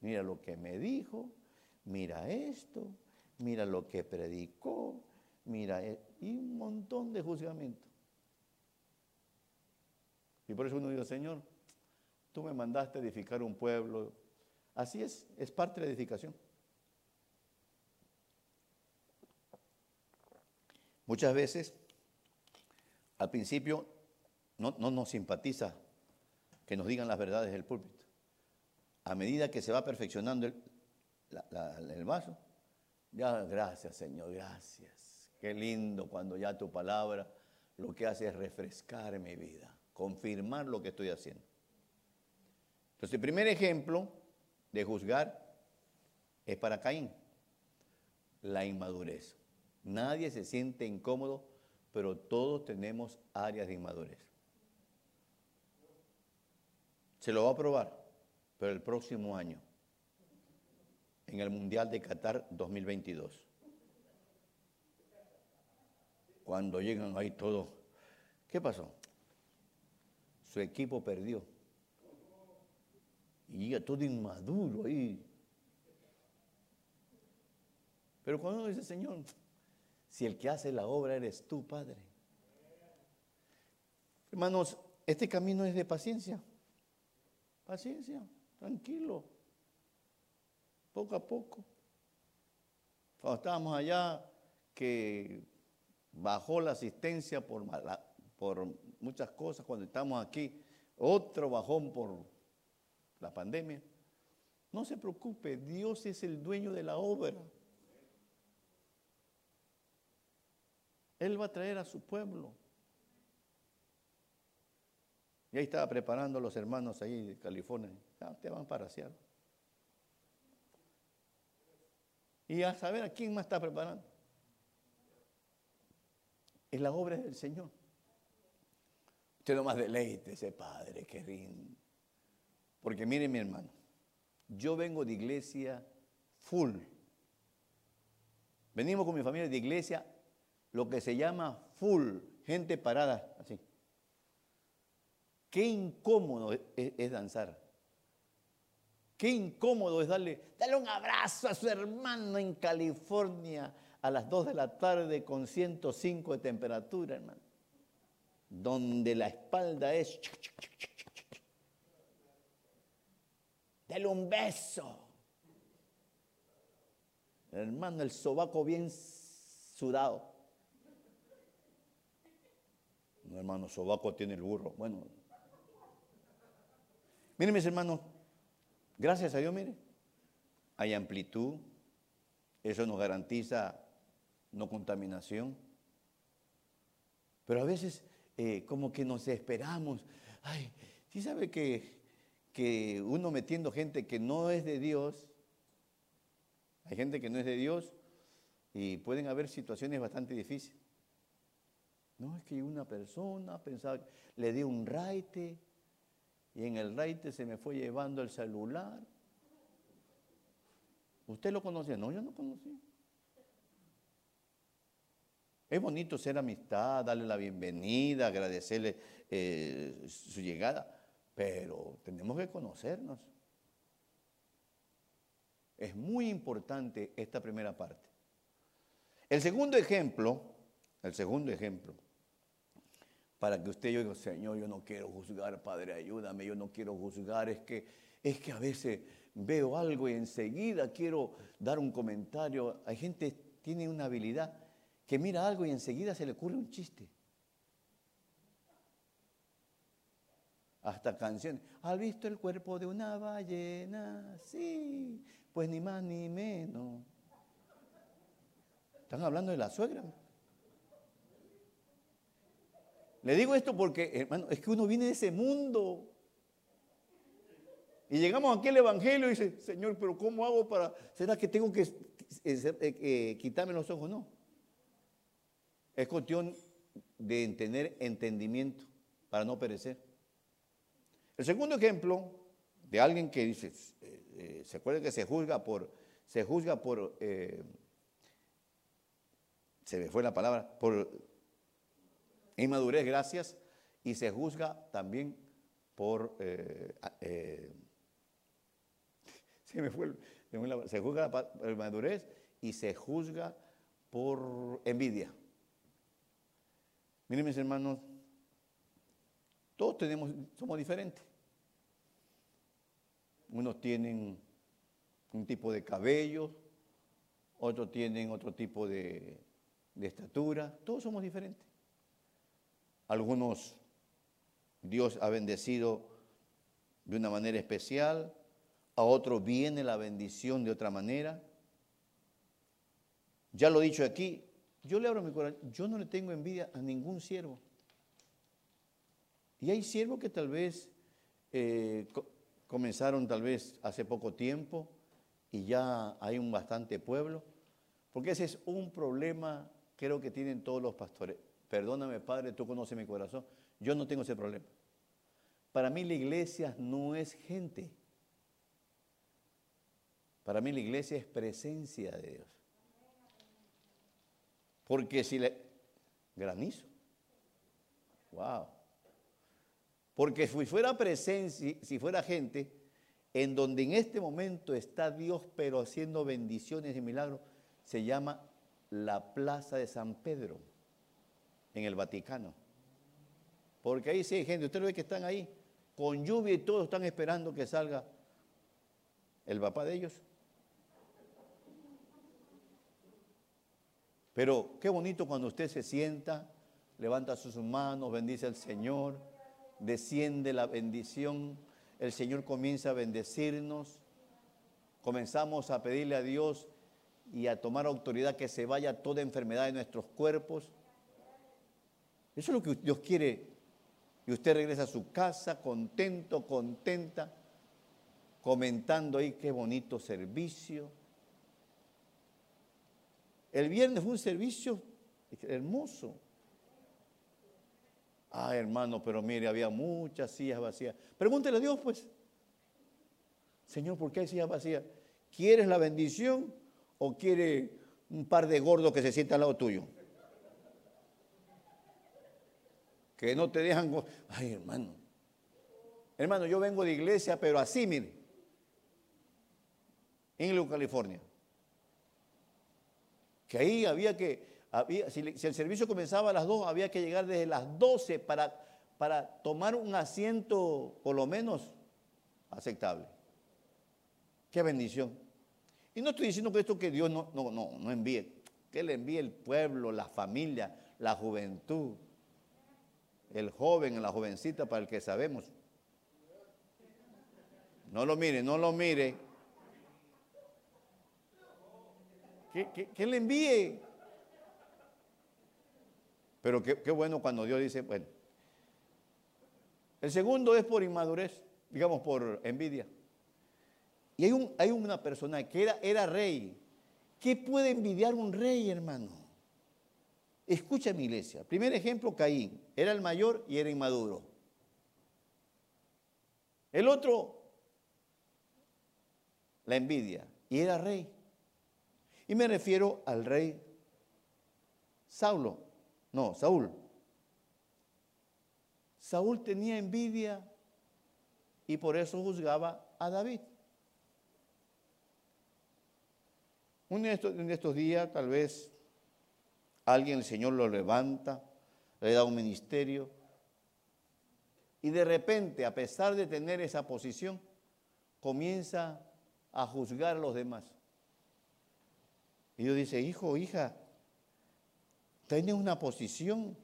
Mira lo que me dijo, mira esto, mira lo que predicó, mira, e-, y un montón de juzgamientos. Y por eso uno dice, Señor, tú me mandaste edificar un pueblo. Así es, es parte de la edificación. Muchas veces, al principio, no, nos simpatiza que nos digan las verdades del púlpito. A medida que se va perfeccionando el, el vaso, ya, gracias Señor, gracias. Qué lindo cuando ya tu palabra lo que hace es refrescar mi vida confirmar lo que estoy haciendo. Entonces, el primer ejemplo de juzgar es para Caín, la inmadurez. Nadie se siente incómodo, pero todos tenemos áreas de inmadurez. Se lo va a probar, pero el próximo año, en el Mundial de Qatar 2022. Cuando llegan ahí todos, ¿qué pasó? su equipo perdió. Y llega todo inmaduro ahí. Pero cuando uno dice, Señor, si el que hace la obra eres tú, Padre. Hermanos, este camino es de paciencia. Paciencia, tranquilo. Poco a poco. Cuando estábamos allá, que bajó la asistencia por, por muchas cosas cuando estamos aquí, otro bajón por la pandemia. No se preocupe, Dios es el dueño de la obra. Él va a traer a su pueblo. Y ahí estaba preparando a los hermanos ahí de California. Ya te van para Seattle. Y a saber a quién más está preparando. Es la obra del Señor. Usted más deleite ese Padre, que rindo. Porque mire mi hermano, yo vengo de iglesia full. Venimos con mi familia de iglesia, lo que se llama full, gente parada, así. Qué incómodo es, danzar. Qué incómodo es darle, darle un abrazo a su hermano en California a las 2 de la tarde con 105 de temperatura, hermano donde la espalda es... dale un beso. Hermano, el sobaco bien sudado. No, hermano, sobaco tiene el burro. Bueno. Miren, mis hermanos, gracias a Dios, mire, hay amplitud. Eso nos garantiza no contaminación. Pero a veces eh, como que nos esperamos. Ay, ¿sí sabe que, que uno metiendo gente que no es de Dios, hay gente que no es de Dios y pueden haber situaciones bastante difíciles. No, es que una persona pensaba, le di un raite y en el raite se me fue llevando el celular. ¿Usted lo conocía? No, yo no conocía. Es bonito ser amistad, darle la bienvenida, agradecerle eh, su llegada, pero tenemos que conocernos. Es muy importante esta primera parte. El segundo ejemplo, el segundo ejemplo, para que usted yo diga, Señor, yo no quiero juzgar, Padre, ayúdame, yo no quiero juzgar, es que, es que a veces veo algo y enseguida quiero dar un comentario. Hay gente que tiene una habilidad que mira algo y enseguida se le ocurre un chiste. Hasta canciones. ¿Has visto el cuerpo de una ballena? Sí, pues ni más ni menos. Están hablando de la suegra. Le digo esto porque, hermano, es que uno viene de ese mundo. Y llegamos aquí al Evangelio y dice, Señor, pero ¿cómo hago para... ¿Será que tengo que eh, eh, eh, quitarme los ojos? No. Es cuestión de tener entendimiento para no perecer. El segundo ejemplo de alguien que dice, se acuerda que se juzga por, se juzga por, se me fue la palabra, por inmadurez, gracias, y se juzga también por, se juzga por inmadurez y se juzga por envidia. Miren mis hermanos, todos tenemos, somos diferentes. Unos tienen un tipo de cabello, otros tienen otro tipo de estatura, todos somos diferentes. Algunos Dios ha bendecido de una manera especial, a otros viene la bendición de otra manera. Ya lo he dicho aquí, yo le abro mi corazón, yo no le tengo envidia a ningún siervo. Y hay siervos que tal vez eh, comenzaron tal vez hace poco tiempo y ya hay un bastante pueblo, porque ese es un problema creo que tienen todos los pastores. Perdóname, Padre, tú conoces mi corazón. Yo no tengo ese problema. Para mí la iglesia no es gente. Para mí la iglesia es presencia de Dios. Porque si le... Granizo. Wow. Porque si fuera presencia, si fuera gente, en donde en este momento está Dios, pero haciendo bendiciones y milagros, se llama la Plaza de San Pedro, en el Vaticano. Porque ahí sí hay gente, usted ve que están ahí, con lluvia y todos están esperando que salga el papá de ellos. Pero qué bonito cuando usted se sienta, levanta sus manos, bendice al Señor, desciende la bendición, el Señor comienza a bendecirnos, comenzamos a pedirle a Dios y a tomar autoridad que se vaya toda enfermedad de nuestros cuerpos. Eso es lo que Dios quiere. Y usted regresa a su casa contento, contenta, comentando ahí qué bonito servicio el viernes fue un servicio hermoso. Ah, hermano, pero mire, había muchas sillas vacías. Pregúntele a Dios, pues. Señor, ¿por qué hay sillas vacías? ¿Quieres la bendición o quiere un par de gordos que se sientan al lado tuyo? Que no te dejan... Ay, hermano. Hermano, yo vengo de iglesia, pero así, mire. En California que ahí había que, si, el servicio comenzaba a las 2, había que llegar desde las 12 para, para tomar un asiento por lo menos aceptable. Qué bendición. Y no estoy diciendo que esto que Dios no, no, no, no envíe, que le envíe el pueblo, la familia, la juventud, el joven, la jovencita, para el que sabemos. No lo mire, no lo mire. Que, le envíe. Pero qué, qué bueno cuando Dios dice, bueno. El segundo es por inmadurez, digamos por envidia. Y hay, un, hay una persona que era, era rey. ¿Qué puede envidiar un rey, hermano? Escucha mi iglesia. Primer ejemplo, Caín. Era el mayor y era inmaduro. El otro, la envidia. Y era rey. Y me refiero al rey Saulo. No, Saúl. Saúl tenía envidia y por eso juzgaba a David. Uno de estos, días tal vez alguien, el Señor lo levanta, le da un ministerio y de repente, a pesar de tener esa posición, comienza a juzgar a los demás. Y Dios dice, hijo, hija, tienes una posición.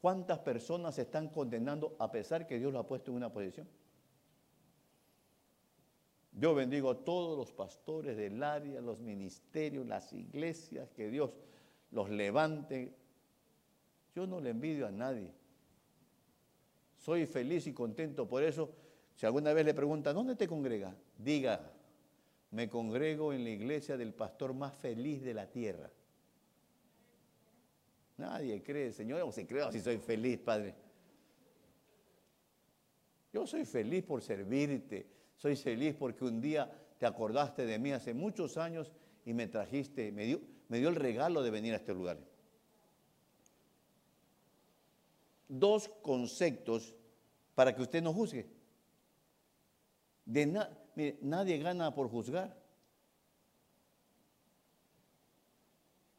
¿Cuántas personas se están condenando a pesar que Dios lo ha puesto en una posición? Yo bendigo a todos los pastores del área, los ministerios, las iglesias, que Dios los levante. Yo no le envidio a nadie. Soy feliz y contento. Por eso, si alguna vez le preguntan, ¿dónde te congregas? Diga, me congrego en la iglesia del pastor más feliz de la tierra. Nadie cree, Señor, o se cree si soy feliz, Padre. Yo soy feliz por servirte soy feliz porque un día te acordaste de mí hace muchos años y me trajiste, me dio, me dio el regalo de venir a este lugar. Dos conceptos para que usted no juzgue. De nadie gana por juzgar.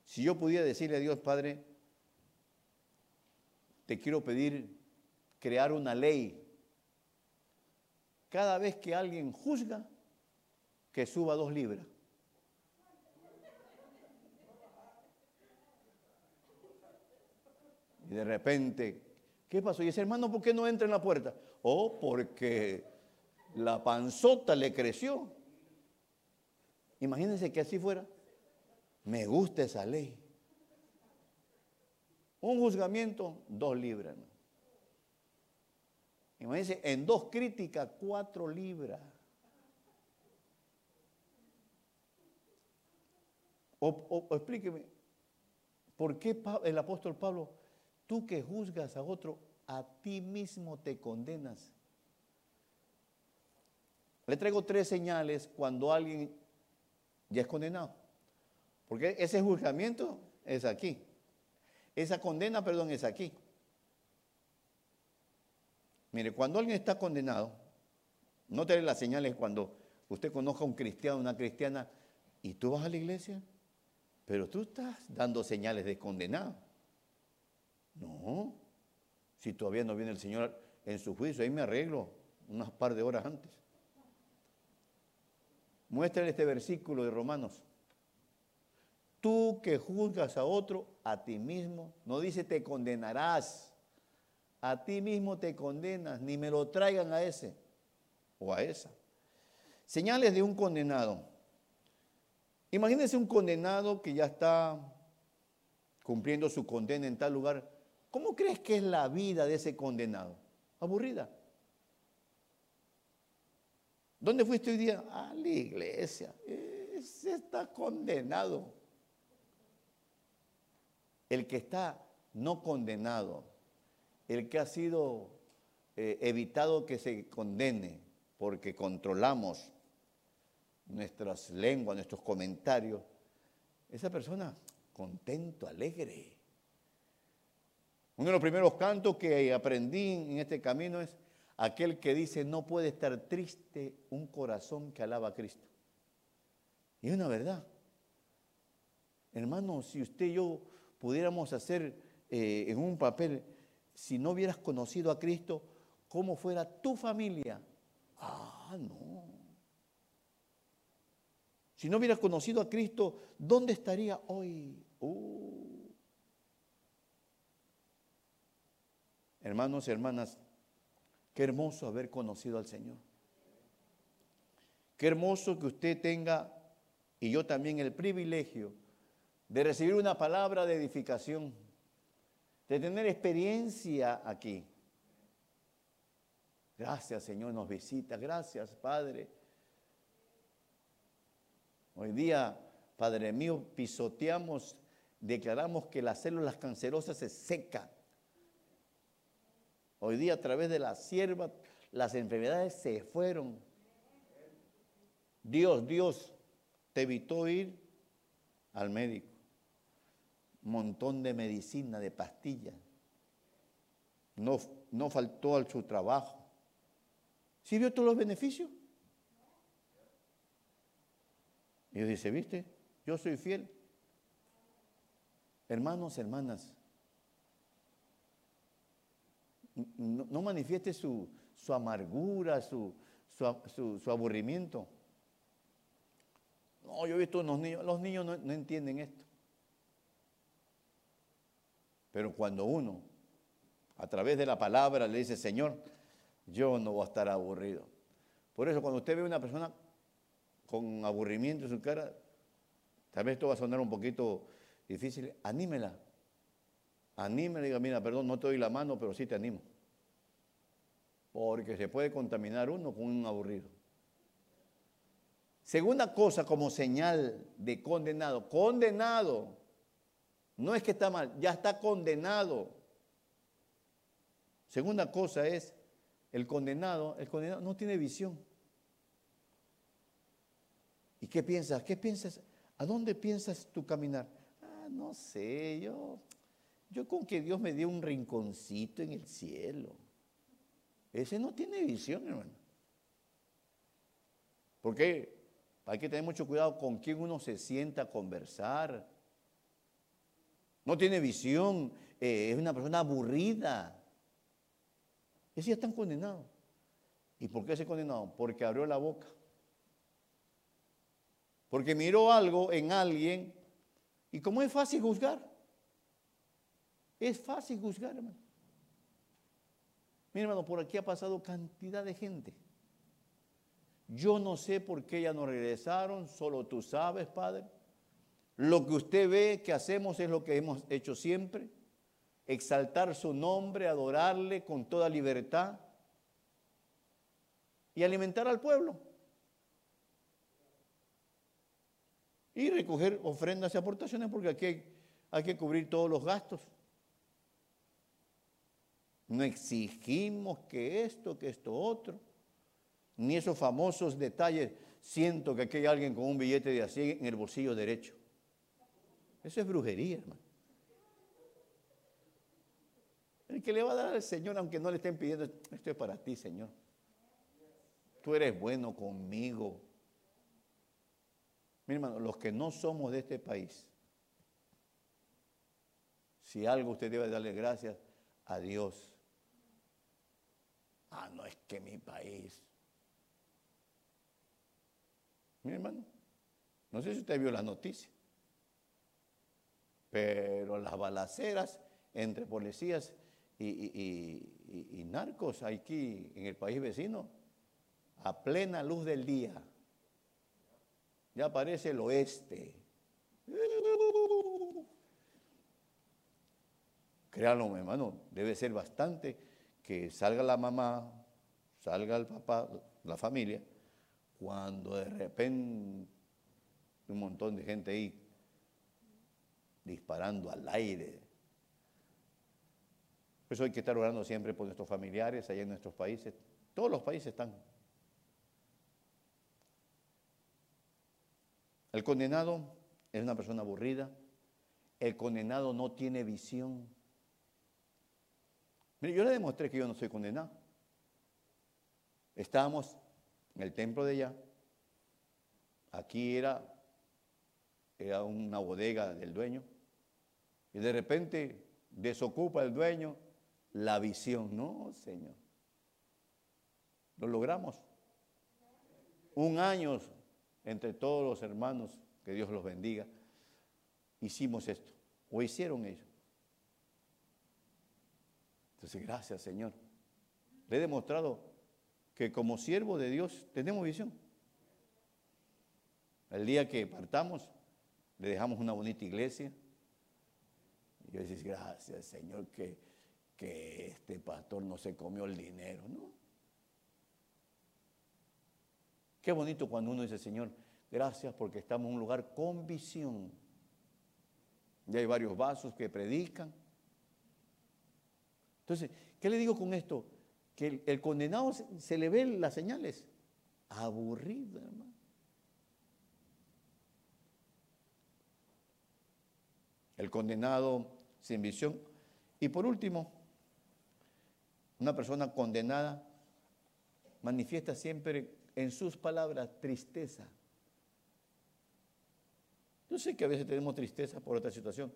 Si yo pudiera decirle a Dios, Padre, te quiero pedir crear una ley cada vez que alguien juzga, que suba dos libras. Y de repente, ¿qué pasó? Y ese hermano, ¿por qué no entra en la puerta? Oh, porque la panzota le creció. Imagínense que así fuera. Me gusta esa ley. Un juzgamiento, dos libras. Imagínense, en dos críticas, cuatro libras. O, explíqueme, ¿por qué el apóstol Pablo, tú que juzgas a otro, a ti mismo te condenas? Le traigo tres señales cuando alguien ya es condenado. Porque ese juzgamiento es aquí. Esa condena, perdón, es aquí. Mire, cuando alguien está condenado, no te las señales cuando usted conozca a un cristiano, una cristiana, y tú vas a la iglesia, pero tú estás dando señales de condenado. No, si todavía no viene el Señor en su juicio, ahí me arreglo unas par de horas antes. Muéstrale este versículo de Romanos. Tú que juzgas a otro, a ti mismo, no dice te condenarás a ti mismo te condenas, ni me lo traigan a ese o a esa. Señales de un condenado. Imagínense un condenado que ya está cumpliendo su condena en tal lugar. ¿Cómo crees que es la vida de ese condenado? Aburrida. ¿Dónde fuiste hoy día? A la iglesia. Ese está condenado. El que está no condenado el que ha sido eh, evitado que se condene porque controlamos nuestras lenguas, nuestros comentarios, esa persona contento, alegre. Uno de los primeros cantos que aprendí en este camino es aquel que dice, no puede estar triste un corazón que alaba a Cristo. Y es una verdad. Hermano, si usted y yo pudiéramos hacer eh, en un papel si no hubieras conocido a Cristo, ¿cómo fuera tu familia? Ah, no. Si no hubiera conocido a Cristo, ¿dónde estaría hoy? Uh. Hermanos y hermanas, qué hermoso haber conocido al Señor. Qué hermoso que usted tenga, y yo también, el privilegio de recibir una palabra de edificación, de tener experiencia aquí. Gracias Señor, nos visita. Gracias Padre. Hoy día, Padre mío, pisoteamos, declaramos que las células cancerosas se secan. Hoy día a través de la sierva las enfermedades se fueron. Dios, Dios te evitó ir al médico. Montón de medicina, de pastillas. No, no faltó a su trabajo. ¿Sí vio todos los beneficios? Y dice, ¿viste? Yo soy fiel. Hermanos, hermanas, no, manifieste su, amargura, su, su, aburrimiento. No, yo he visto unos niños, los niños no entienden esto. Pero cuando uno, a través de la palabra, le dice, Señor, yo no voy a estar aburrido. Por eso cuando usted ve a una persona con aburrimiento en su cara, tal vez esto va a sonar un poquito difícil, anímela. Anímela y diga, mira, perdón, no te doy la mano, pero sí te animo. Porque se puede contaminar uno con un aburrido. Segunda cosa como señal de condenado. Condenado. No es que está mal, ya está condenado. Segunda cosa es el condenado, el condenado no tiene visión. ¿Y qué piensas? ¿Qué piensas? ¿A dónde piensas tu caminar? Ah, no sé, yo, yo con que Dios me dio un rinconcito en el cielo. Ese no tiene visión, hermano. Porque hay que tener mucho cuidado con quién uno se sienta a conversar. No tiene visión, eh, es una persona aburrida. Ese ya están condenados. ¿Y por qué se condenado? Porque abrió la boca. Porque miró algo en alguien y como es fácil juzgar, es fácil juzgar, hermano. Mira, hermano, por aquí ha pasado cantidad de gente. Yo no sé por qué ya no regresaron, solo tú sabes, Padre. Lo que usted ve que hacemos es lo que hemos hecho siempre exaltar su nombre, adorarle con toda libertad y alimentar al pueblo. Y recoger ofrendas y aportaciones porque aquí hay, que cubrir todos los gastos. No exigimos que esto, que esto otro, ni esos famosos detalles. Siento que aquí hay alguien con un billete de así en el bolsillo derecho. Eso es brujería, hermano. El que le va a dar al Señor, aunque no le estén pidiendo, esto es para ti, Señor. Tú eres bueno conmigo. Mi hermano, los que no somos de este país, si algo usted debe darle gracias a Dios. Ah, no es que mi país. Mi hermano, no sé si usted vio la noticia, pero las balaceras entre policías y, narcos aquí en el país vecino a plena luz del día. Ya aparece el oeste. Créanlo, hermano, debe ser bastante que salga la mamá, salga el papá, la familia, cuando de repente un montón de gente ahí disparando al aire, por eso hay que estar orando siempre por nuestros familiares allá en nuestros países. Todos los países están. El condenado es una persona aburrida. El condenado no tiene visión. Mire, yo le demostré que yo no soy condenado. Estábamos en el templo de allá. Aquí era, era una bodega del dueño. Y de repente desocupa el dueño la visión. No, Señor. Lo logramos. Un año entre todos los hermanos, que Dios los bendiga, hicimos esto, o hicieron ellos. Entonces, gracias Señor. Le he demostrado que como siervo de Dios tenemos visión. El día que partamos, le dejamos una bonita iglesia. Y yo decís, gracias Señor que, que este pastor no se comió el dinero, ¿no? Qué bonito cuando uno dice, Señor, gracias porque estamos en un lugar con visión. Ya hay varios vasos que predican. Entonces, ¿qué le digo con esto? Que el, condenado se, le ven las señales. Aburrido, hermano. El condenado sin visión. Y por último, una persona condenada manifiesta siempre en sus palabras tristeza. Yo sé que a veces tenemos tristeza por otra situación,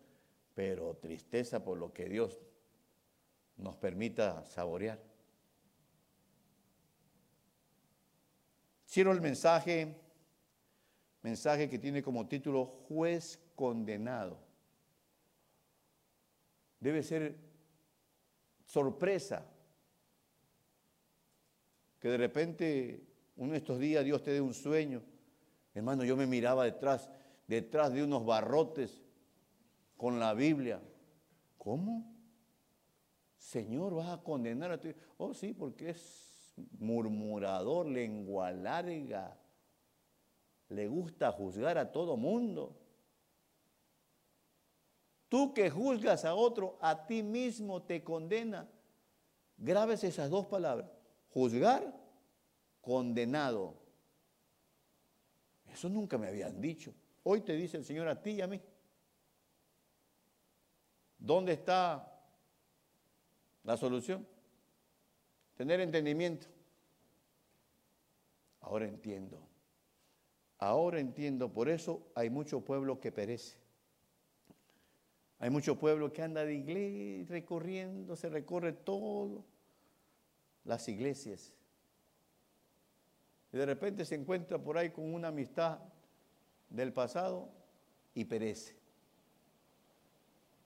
pero tristeza por lo que Dios nos permita saborear. Cierro el mensaje, mensaje que tiene como título Juez condenado. Debe ser sorpresa que de repente uno de estos días Dios te dé un sueño. Hermano, yo me miraba detrás, detrás de unos barrotes con la Biblia. ¿Cómo? Señor, vas a condenar a ti. Oh, sí, porque es murmurador, lengua larga. Le gusta juzgar a todo mundo. Tú que juzgas a otro, a ti mismo te condena. Grabes esas dos palabras. Juzgar condenado. Eso nunca me habían dicho. Hoy te dice el Señor a ti y a mí. ¿Dónde está la solución? Tener entendimiento. Ahora entiendo. Ahora entiendo. Por eso hay mucho pueblo que perece. Hay mucho pueblo que anda de iglesia recorriendo, se recorre todo las iglesias y de repente se encuentra por ahí con una amistad del pasado y perece.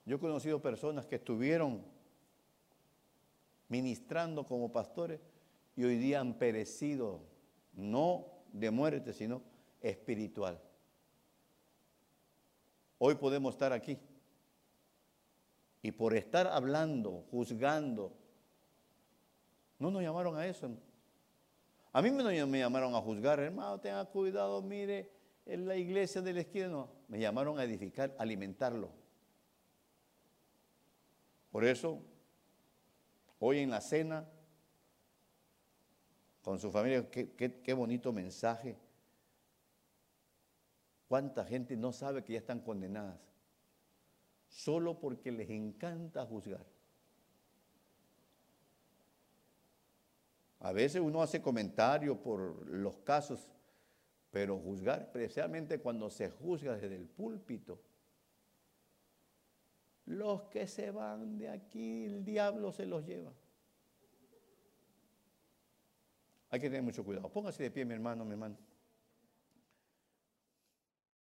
Yo he conocido personas que estuvieron ministrando como pastores y hoy día han perecido, no de muerte, sino espiritual. Hoy podemos estar aquí y por estar hablando, juzgando, no nos llamaron a eso. A mí me, me llamaron a juzgar, hermano, tenga cuidado, mire, en la iglesia de la esquina, no, me llamaron a edificar, alimentarlo. Por eso, hoy en la cena, con su familia, qué bonito mensaje. ¿Cuánta gente no sabe que ya están condenadas? Solo porque les encanta juzgar. A veces uno hace comentario por los casos, pero juzgar, especialmente cuando se juzga desde el púlpito, los que se van de aquí, el diablo se los lleva. Hay que tener mucho cuidado. Póngase de pie, mi hermano, mi hermano.